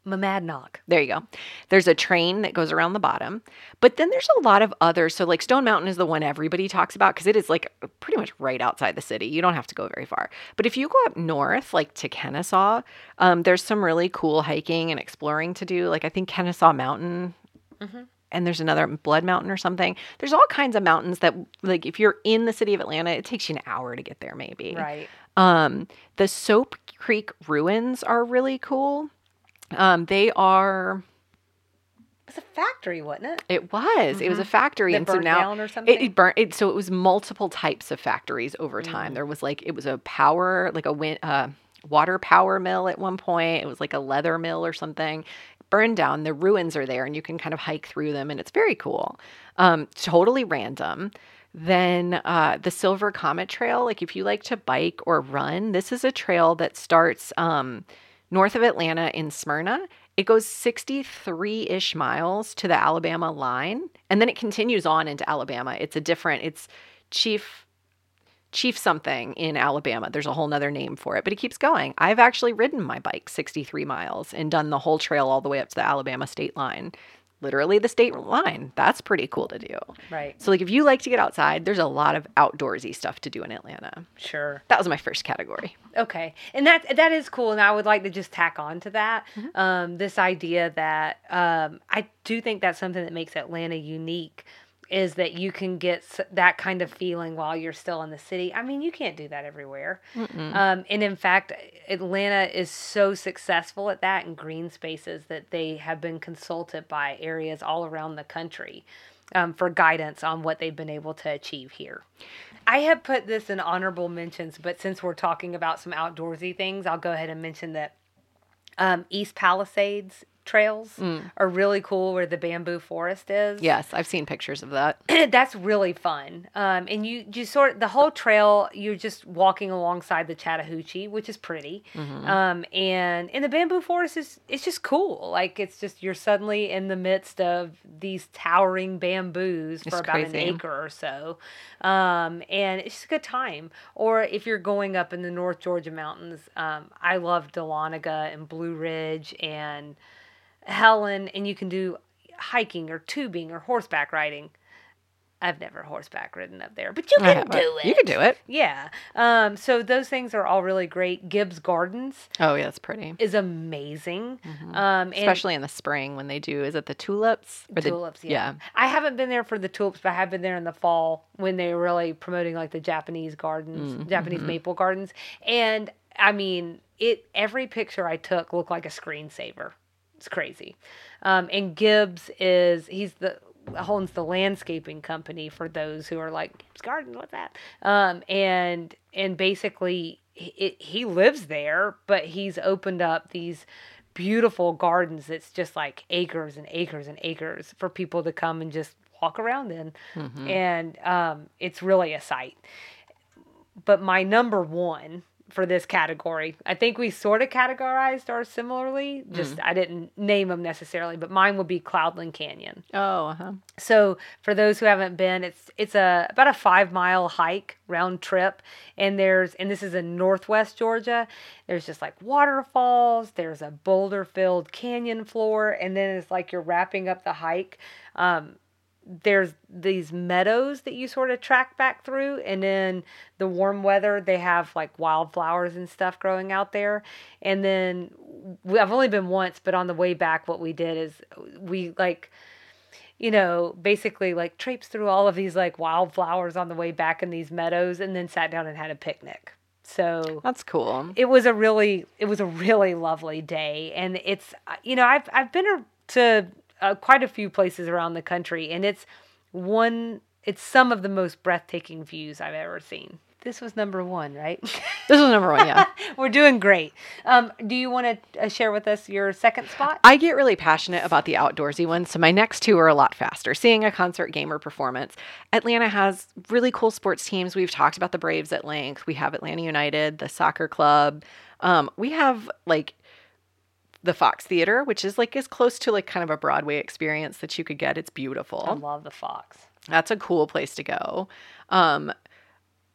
Monadnock. There you go. There's a train that goes around the bottom, but then there's a lot of others. So, like Stone Mountain is the one everybody talks about because it is like pretty much right outside the city. You don't have to go very far. But if you go up north, like to Kennesaw, um, there's some really cool hiking and exploring to do. Like I think Kennesaw Mountain. And there's another Blood Mountain or something. There's all kinds of mountains that, like, if you're in the city of Atlanta, it takes you an hour to get there, maybe. Right. Um, the Sope Creek ruins are really cool. Um, they are. It was a factory, wasn't it? It was. It was a factory, That and so now down or It, something? it burnt. It, so it was multiple types of factories over Mm. time. There was like it was a power, like a wind, uh, water power mill at one point. It was like a leather mill or something. Burned down. The ruins are there, and you can kind of hike through them, and it's very cool. Um, totally random. Then uh, the Silver Comet Trail. Like if you like to bike or run, this is a trail that starts um, north of Atlanta in Smyrna. It goes 63 ish miles to the Alabama line, and then it continues on into Alabama. It's a different, it's Chief. Chief something in Alabama. There's a whole nother name for it, but it keeps going. I've actually ridden my bike 63 miles and done the whole trail all the way up to the Alabama state line. Literally the state line. That's pretty cool to do. Right. So, like, if you like to get outside, there's a lot of outdoorsy stuff to do in Atlanta. Sure. That was my first category. Okay, and that that is cool, and I would like to just tack on to that um, this idea that um, I do think that's something that makes Atlanta unique is that you can get that kind of feeling while you're still in the city. I mean, you can't do that everywhere, um, and in fact, Atlanta is so successful at that in green spaces that they have been consulted by areas all around the country um, for guidance on what they've been able to achieve here. I have put this in honorable mentions, but since we're talking about some outdoorsy things, I'll go ahead and mention that um, East Palisades trails are really cool where the bamboo forest is. Yes, I've seen pictures of that. that's really fun. Um, and you you sort the whole trail you're just walking alongside the Chattahoochee, which is pretty. Um, and and the bamboo forest is it's just cool. Like it's just you're suddenly in the midst of these towering bamboos for It's about an acre or so. Um, and it's just a good time. Or if you're going up in the North Georgia mountains, um, I love Dahlonega and Blue Ridge and Helen, and you can do hiking or tubing or horseback riding. I've never horseback ridden up there, but you can do it. You can do it. Yeah. Um, so those things are all really great. Gibbs Gardens Oh, yeah, it's pretty. is amazing. Um, Mm-hmm. Especially in the spring when they do, is it the tulips? Or the- tulips. Yeah. I haven't been there for the tulips, but I have been there in the fall when they were really promoting like the Japanese gardens, Mm, Japanese mm-hmm. maple gardens. And I mean, it every picture I took looked like a screensaver. It's crazy. Um, and Gibbs is he's the owns the landscaping company for those who are like Gibbs Gardens. What's that? Um, and and basically he, he lives there, but he's opened up these beautiful gardens that's just like acres and acres and acres for people to come and just walk around in. And um, it's really a sight. But my number one for this category, I think we sort of categorized ours similarly. Just I didn't name them necessarily, but mine would be Cloudland Canyon. Oh, uh-huh. So for those who haven't been, it's it's a about a five mile hike round trip, and there's and this is in Northwest Georgia. There's just like waterfalls. There's a boulder filled canyon floor, and then it's like you're wrapping up the hike. Um, there's these meadows that you sort of track back through and then the warm weather they have like wildflowers and stuff growing out there. And then i've only been once but on the way back what we did is we like you know basically like traipsed through all of these like wildflowers on the way back in these meadows and then sat down and had a picnic. So That's cool. it was a really it was a really lovely day. And it's uh, you know i've i've been to uh, quite a few places around the country and it's one it's some of the most breathtaking views i've ever seen this was number one right This was number one, yeah. we're doing great um, do you want to uh, share with us your second spot I get really passionate about the outdoorsy ones, so my next two are a lot faster. Seeing a concert game or performance. Atlanta has really cool sports teams. We've talked about the Braves at length. We have Atlanta United, the soccer club. Um, we have like the Fox Theater, which is like as close to like kind of a Broadway experience that you could get. It's beautiful. i love the fox That's a cool place to go. Um,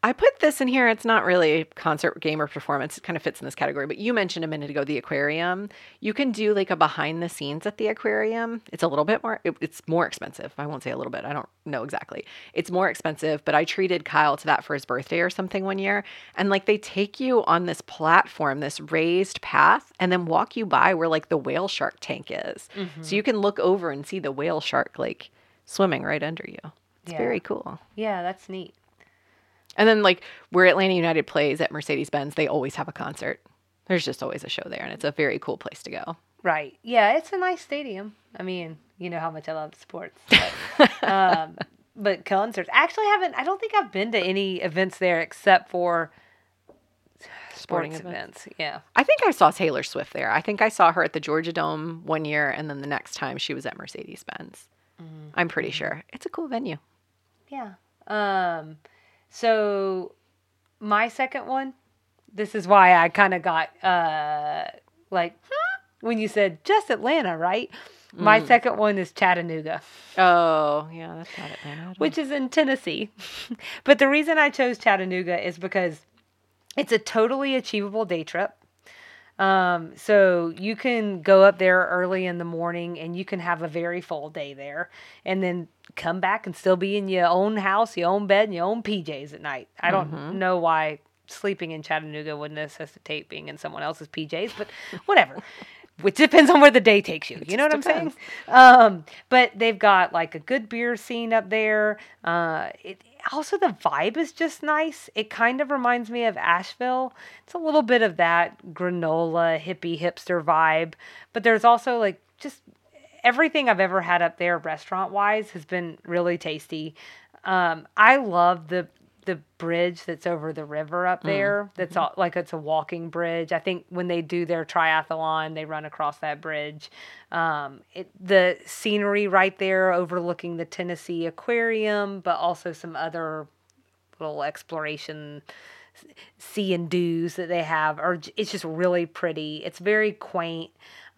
I put this in here. It's not really concert game or performance. It kind of fits in this category. But you mentioned a minute ago the aquarium. You can do like a behind the scenes at the aquarium. It's a little bit more. It, it's more expensive. I won't say a little bit. I don't know exactly. It's more expensive. But I treated Kyle to that for his birthday or something one year, and like they take you on this platform, this raised path, and then walk you by where like the whale shark tank is. Mm-hmm. So you can look over and see the whale shark like swimming right under you. It's yeah. very cool. Yeah, that's neat. And then like where Atlanta United plays at Mercedes Benz, they always have a concert. There's just always a show there, and it's a very cool place to go. Right. Yeah, it's a nice stadium. I mean, you know how much I love sports. But, um, but concerts. Actually, I haven't. I don't think I've been to any events there except for sporting events. events. Yeah. I think I saw Taylor Swift there. I think I saw her at the Georgia Dome one year, and then the next time she was at Mercedes Benz. Mm-hmm. I'm pretty sure it's a cool venue. Yeah. Um. So my second one, this is why I kind of got uh like when you said just Atlanta, right? Mm. My second one is Chattanooga. Oh, yeah, that's not Atlanta. Which is in Tennessee. but the reason I chose Chattanooga is because it's a totally achievable day trip. Um, so you can go up there early in the morning and you can have a very full day there and then come back and still be in your own house, your own bed, and your own PJs at night. I don't mm-hmm. know why sleeping in Chattanooga would necessitate being in someone else's PJs, but whatever. Which depends on where the day takes you. You know what depends. I'm saying? Um, but they've got like a good beer scene up there. Uh, it, also the vibe is just nice. It kind of reminds me of Asheville. It's a little bit of that granola hippie hipster vibe, but there's also like just everything I've ever had up there restaurant wise has been really tasty. Um, I love the the bridge that's over the river up mm. there. Mm. That's all, like it's a walking bridge. I think when they do their triathlon, they run across that bridge. Um, it, the scenery right there overlooking the Tennessee Aquarium, but also some other little exploration see and do's that they have are it's just really pretty. It's very quaint.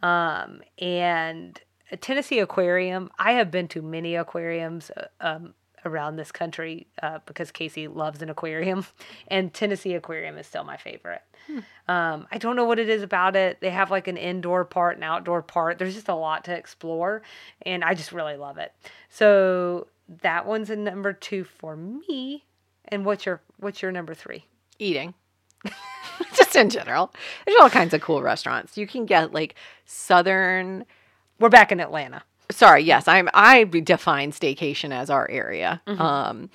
Um, and Tennessee Aquarium, I have been to many aquariums. Uh, um, around this country uh, because Casey loves an aquarium, and Tennessee Aquarium is still my favorite. Hmm. Um, I don't know what it is about it. They have like an indoor part, an outdoor part. There's just a lot to explore, and I just really love it. So that one's a number two for me. And what's your what's your number three? Eating. just in general, there's all kinds of cool restaurants. You can get like southern. We're back in Atlanta sorry, yes, I'm I define staycation as our area. Mm-hmm. Um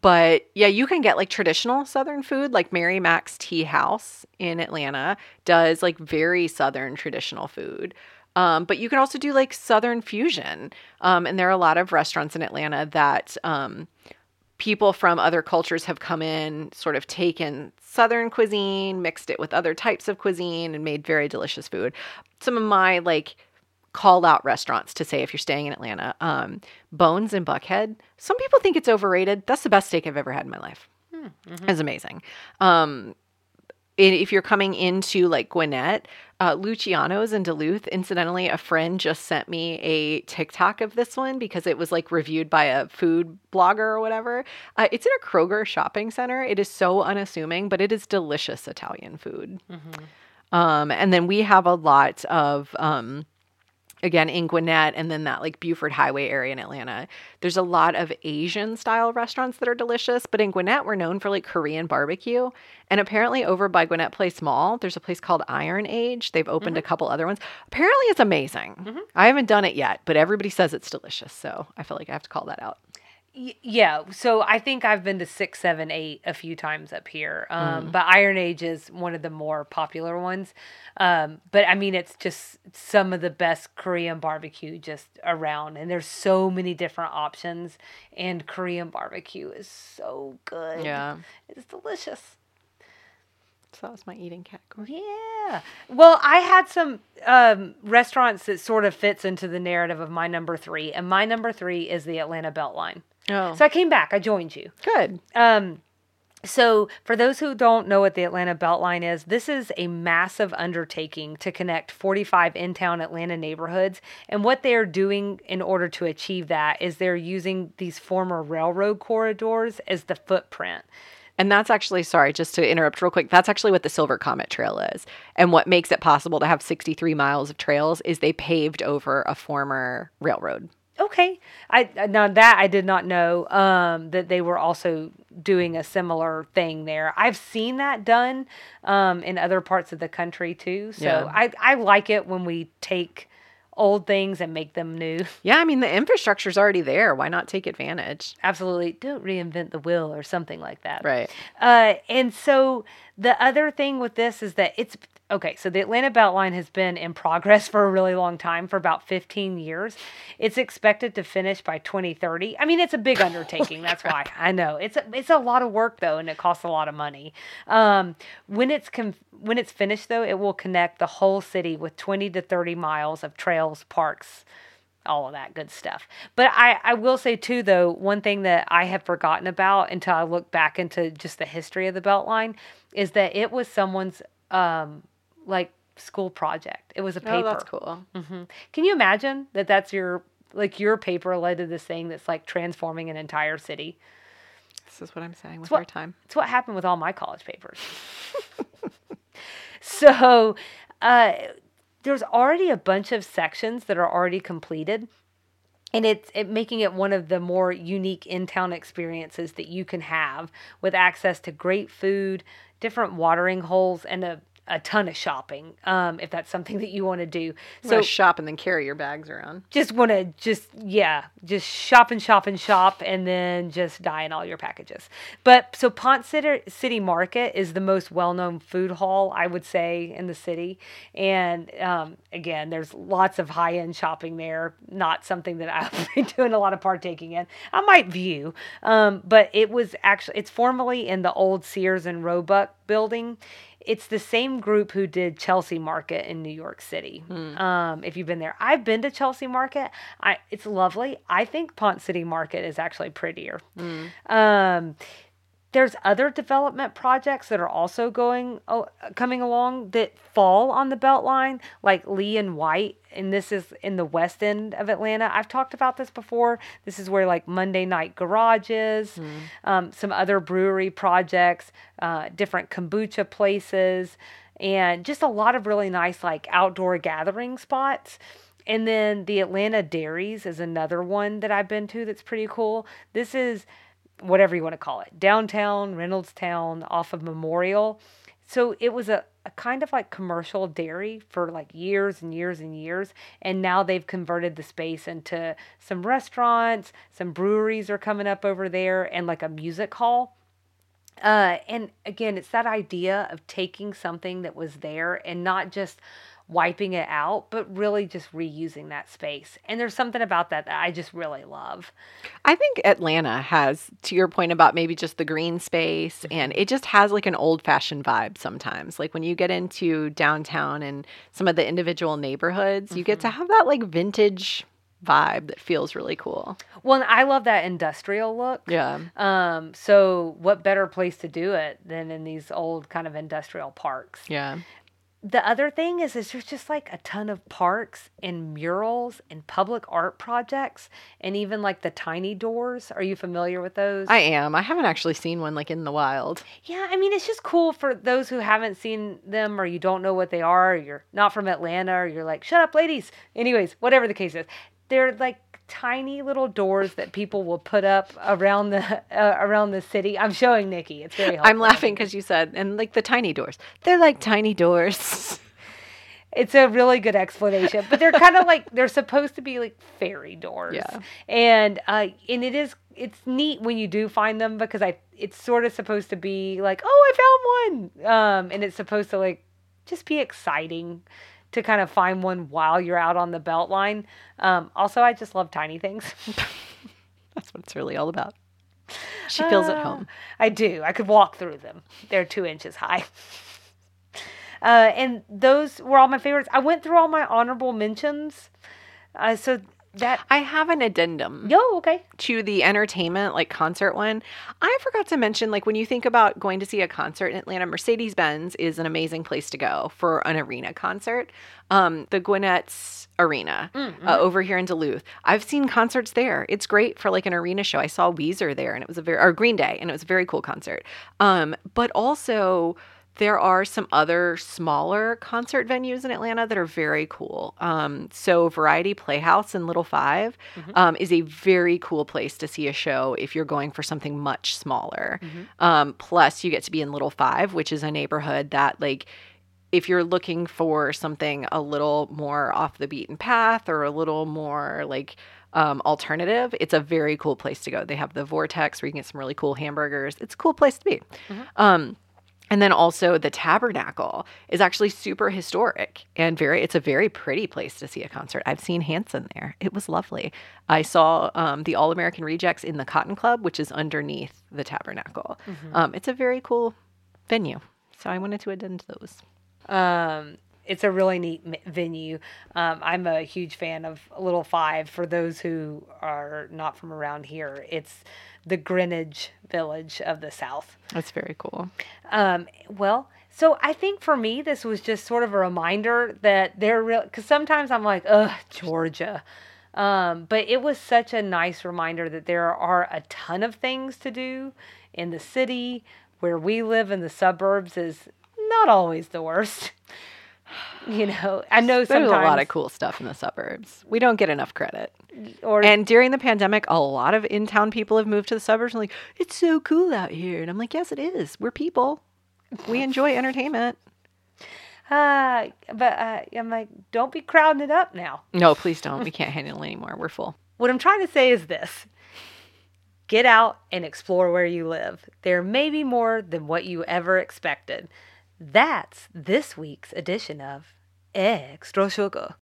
but yeah, you can get like traditional southern food like Mary Mac's Tea House in Atlanta does like very southern traditional food. Um, but you can also do like southern fusion. Um, and there are a lot of restaurants in Atlanta that um, people from other cultures have come in, sort of taken southern cuisine, mixed it with other types of cuisine, and made very delicious food. Some of my like call out restaurants to say if you're staying in Atlanta. Um, Bones in Buckhead. Some people think it's overrated. That's the best steak I've ever had in my life. Hmm, mm-hmm. It's amazing. Um, if you're coming into like Gwinnett, uh, Luciano's in Duluth. Incidentally, a friend just sent me a TikTok of this one because it was like reviewed by a food blogger or whatever. Uh, it's in a Kroger shopping center. It is so unassuming, but it is delicious Italian food. Mm-hmm. Um, and then we have a lot of um, again in Gwinnett and then that like Buford Highway area in Atlanta. There's a lot of Asian style restaurants that are delicious, but in Gwinnett we're known for like Korean barbecue. And apparently over by Gwinnett Place Mall, there's a place called Iron Age. They've opened mm-hmm. a couple other ones. Apparently it's amazing. Mm-hmm. I haven't done it yet, but everybody says it's delicious, so I feel like I have to call that out yeah, so I think I've been to six, seven, eight a few times up here. Um, mm. But Iron Age is one of the more popular ones. Um, but I mean, it's just some of the best Korean barbecue just around, and there's so many different options. And Korean barbecue is so good. Yeah, it's delicious. So that was my eating category. Yeah. Well, I had some um, restaurants that sort of fits into the narrative of my number three, and my number three is the Atlanta Beltline. Oh. So I came back. I joined you. Good. Um, so, for those who don't know what the Atlanta Beltline is, this is a massive undertaking to connect 45 in town Atlanta neighborhoods. And what they're doing in order to achieve that is they're using these former railroad corridors as the footprint. And that's actually, sorry, just to interrupt real quick, that's actually what the Silver Comet Trail is. And what makes it possible to have 63 miles of trails is they paved over a former railroad. Okay, I now that I did not know um, that they were also doing a similar thing there. I've seen that done um, in other parts of the country too. So Yeah. I I like it when we take old things and make them new. Yeah, I mean, the infrastructure's already there. Why not take advantage? Absolutely, don't reinvent the wheel or something like that. Right. Uh, and so the other thing with this is that it's okay. So the Atlanta Beltline has been in progress for a really long time, for about 15 years. It's expected to finish by 2030. I mean, it's a big undertaking. That's why I know it's a, it's a lot of work though, and it costs a lot of money. Um, when it's com- when it's finished though, it will connect the whole city with 20 to 30 miles of trails, parks, all of that good stuff. But I, I will say too, though, one thing that I had forgotten about until I look back into just the history of the Beltline is that it was someone's um, like school project. It was a paper. Oh, that's cool. hmm Can you imagine that that's your like your paper led to this thing that's like transforming an entire city? This is what I'm saying with what- our time. It's what happened with all my college papers. so, uh, there's already a bunch of sections that are already completed, and it's it making it one of the more unique in-town experiences that you can have with access to great food, different watering holes, and a a ton of shopping. Um, if that's something that you want to do, So shop and then carry your bags around. just want to just yeah just shop and shop and shop and then just die in all your packages but so Ponce city, city market is the most well-known food hall i would say in the city and um, again there's lots of high-end shopping there not something that i'll be doing a lot of partaking in i might view um, but it was actually it's formerly in the old sears and roebuck building it's the same group who did Chelsea Market in New York City. Um, if you've been there, I've been to Chelsea Market. I it's lovely. I think Ponce City Market is actually prettier. Um, there's other development projects that are also going oh, coming along that fall on the Beltline, like Lee and White, and this is in the west end of Atlanta. I've talked about this before. This is where like Monday Night Garage is, um, some other brewery projects, uh, different kombucha places, and just a lot of really nice like outdoor gathering spots. And then the Atlanta Dairies is another one that I've been to that's pretty cool. This is whatever you want to call it, downtown, Reynoldstown, off of Memorial. So it was a, a kind of like commercial dairy for like years and years and years. And now they've converted the space into some restaurants, some breweries are coming up over there, and like a music hall. Uh, and again, it's that idea of taking something that was there and not just wiping it out, but really just reusing that space. And there's something about that that I just really love. I think Atlanta has, to your point about maybe just the green space, and it just has like an old fashioned vibe sometimes. Like when you get into downtown and some of the individual neighborhoods, you get to have that like vintage vibe that feels really cool. Well, and I love that industrial look. Yeah. Um, so what better place to do it than in these old kind of industrial parks? Yeah. The other thing is, is there's just like a ton of parks and murals and public art projects and even like the tiny doors. Are you familiar with those? I am. I haven't actually seen one like in the wild. Yeah, I mean, it's just cool for those who haven't seen them or you don't know what they are, or you're not from Atlanta, or you're like, shut up, ladies. Anyways, whatever the case is, they're like tiny little doors that people will put up around the uh, around the city. I'm showing Nikki. It's very helpful. I'm laughing because you said, and like the tiny doors. They're like tiny doors. It's a really good explanation, but they're kind of like they're supposed to be like fairy doors. Yeah. And uh and it is it's neat when you do find them because I it's sort of supposed to be like, "Oh, I found one." Um and it's supposed to like just be exciting to kind of find one while you're out on the belt line. Um also I just love tiny things. That's what it's really all about. She feels at Ah, home. I do. I could walk through them. They're two inches high. Uh, and those were all my favorites. I went through all my honorable mentions. Uh, so that I have an addendum. yo okay. to the entertainment like concert one. I forgot to mention like when you think about going to see a concert in atlanta mercedes-benz is an amazing place to go for an arena concert. Um, the gwinnett's arena uh, over here in duluth. I've seen concerts there. It's great for like an arena show. I saw weezer there and it was a very or green day and it was a very cool concert. Um, but also there are some other smaller concert venues in Atlanta that are very cool. Um, so, Variety Playhouse in Little 5 um, is a very cool place to see a show if you're going for something much smaller. Um, plus, you get to be in Little Five, which is a neighborhood that, like, if you're looking for something a little more off the beaten path or a little more like um, alternative, it's a very cool place to go. They have the Vortex where you can get some really cool hamburgers. It's a cool place to be. Um, and then also the Tabernacle is actually super historic and very it's a very pretty place to see a concert. I've seen Hanson there. It was lovely. I saw um, the All American Rejects in the Cotton Club, which is underneath the Tabernacle. Um, it's a very cool venue. So I wanted to attend those. Um, it's a really neat venue. Um, I'm a huge fan of Little Five. For those who are not from around here, it's the Greenwich Village of the South. That's very cool. Um, well, so I think for me, this was just sort of a reminder that they're real. Because sometimes I'm like, ugh, Georgia. Um, but it was such a nice reminder that there are a ton of things to do in the city. Where we live in the suburbs is not always the worst. You know, I know There's a lot of cool stuff in the suburbs. We don't get enough credit. or And during the pandemic, a lot of in town people have moved to the suburbs and like, it's so cool out here. And I'm like, yes, it is. We're people. We enjoy entertainment. uh, but uh, I'm like, don't be crowding it up now. No, please don't. We can't handle it anymore. We're full. What I'm trying to say is this get out and explore where you live. There may be more than what you ever expected. That's this week's edition of Extra Sugar.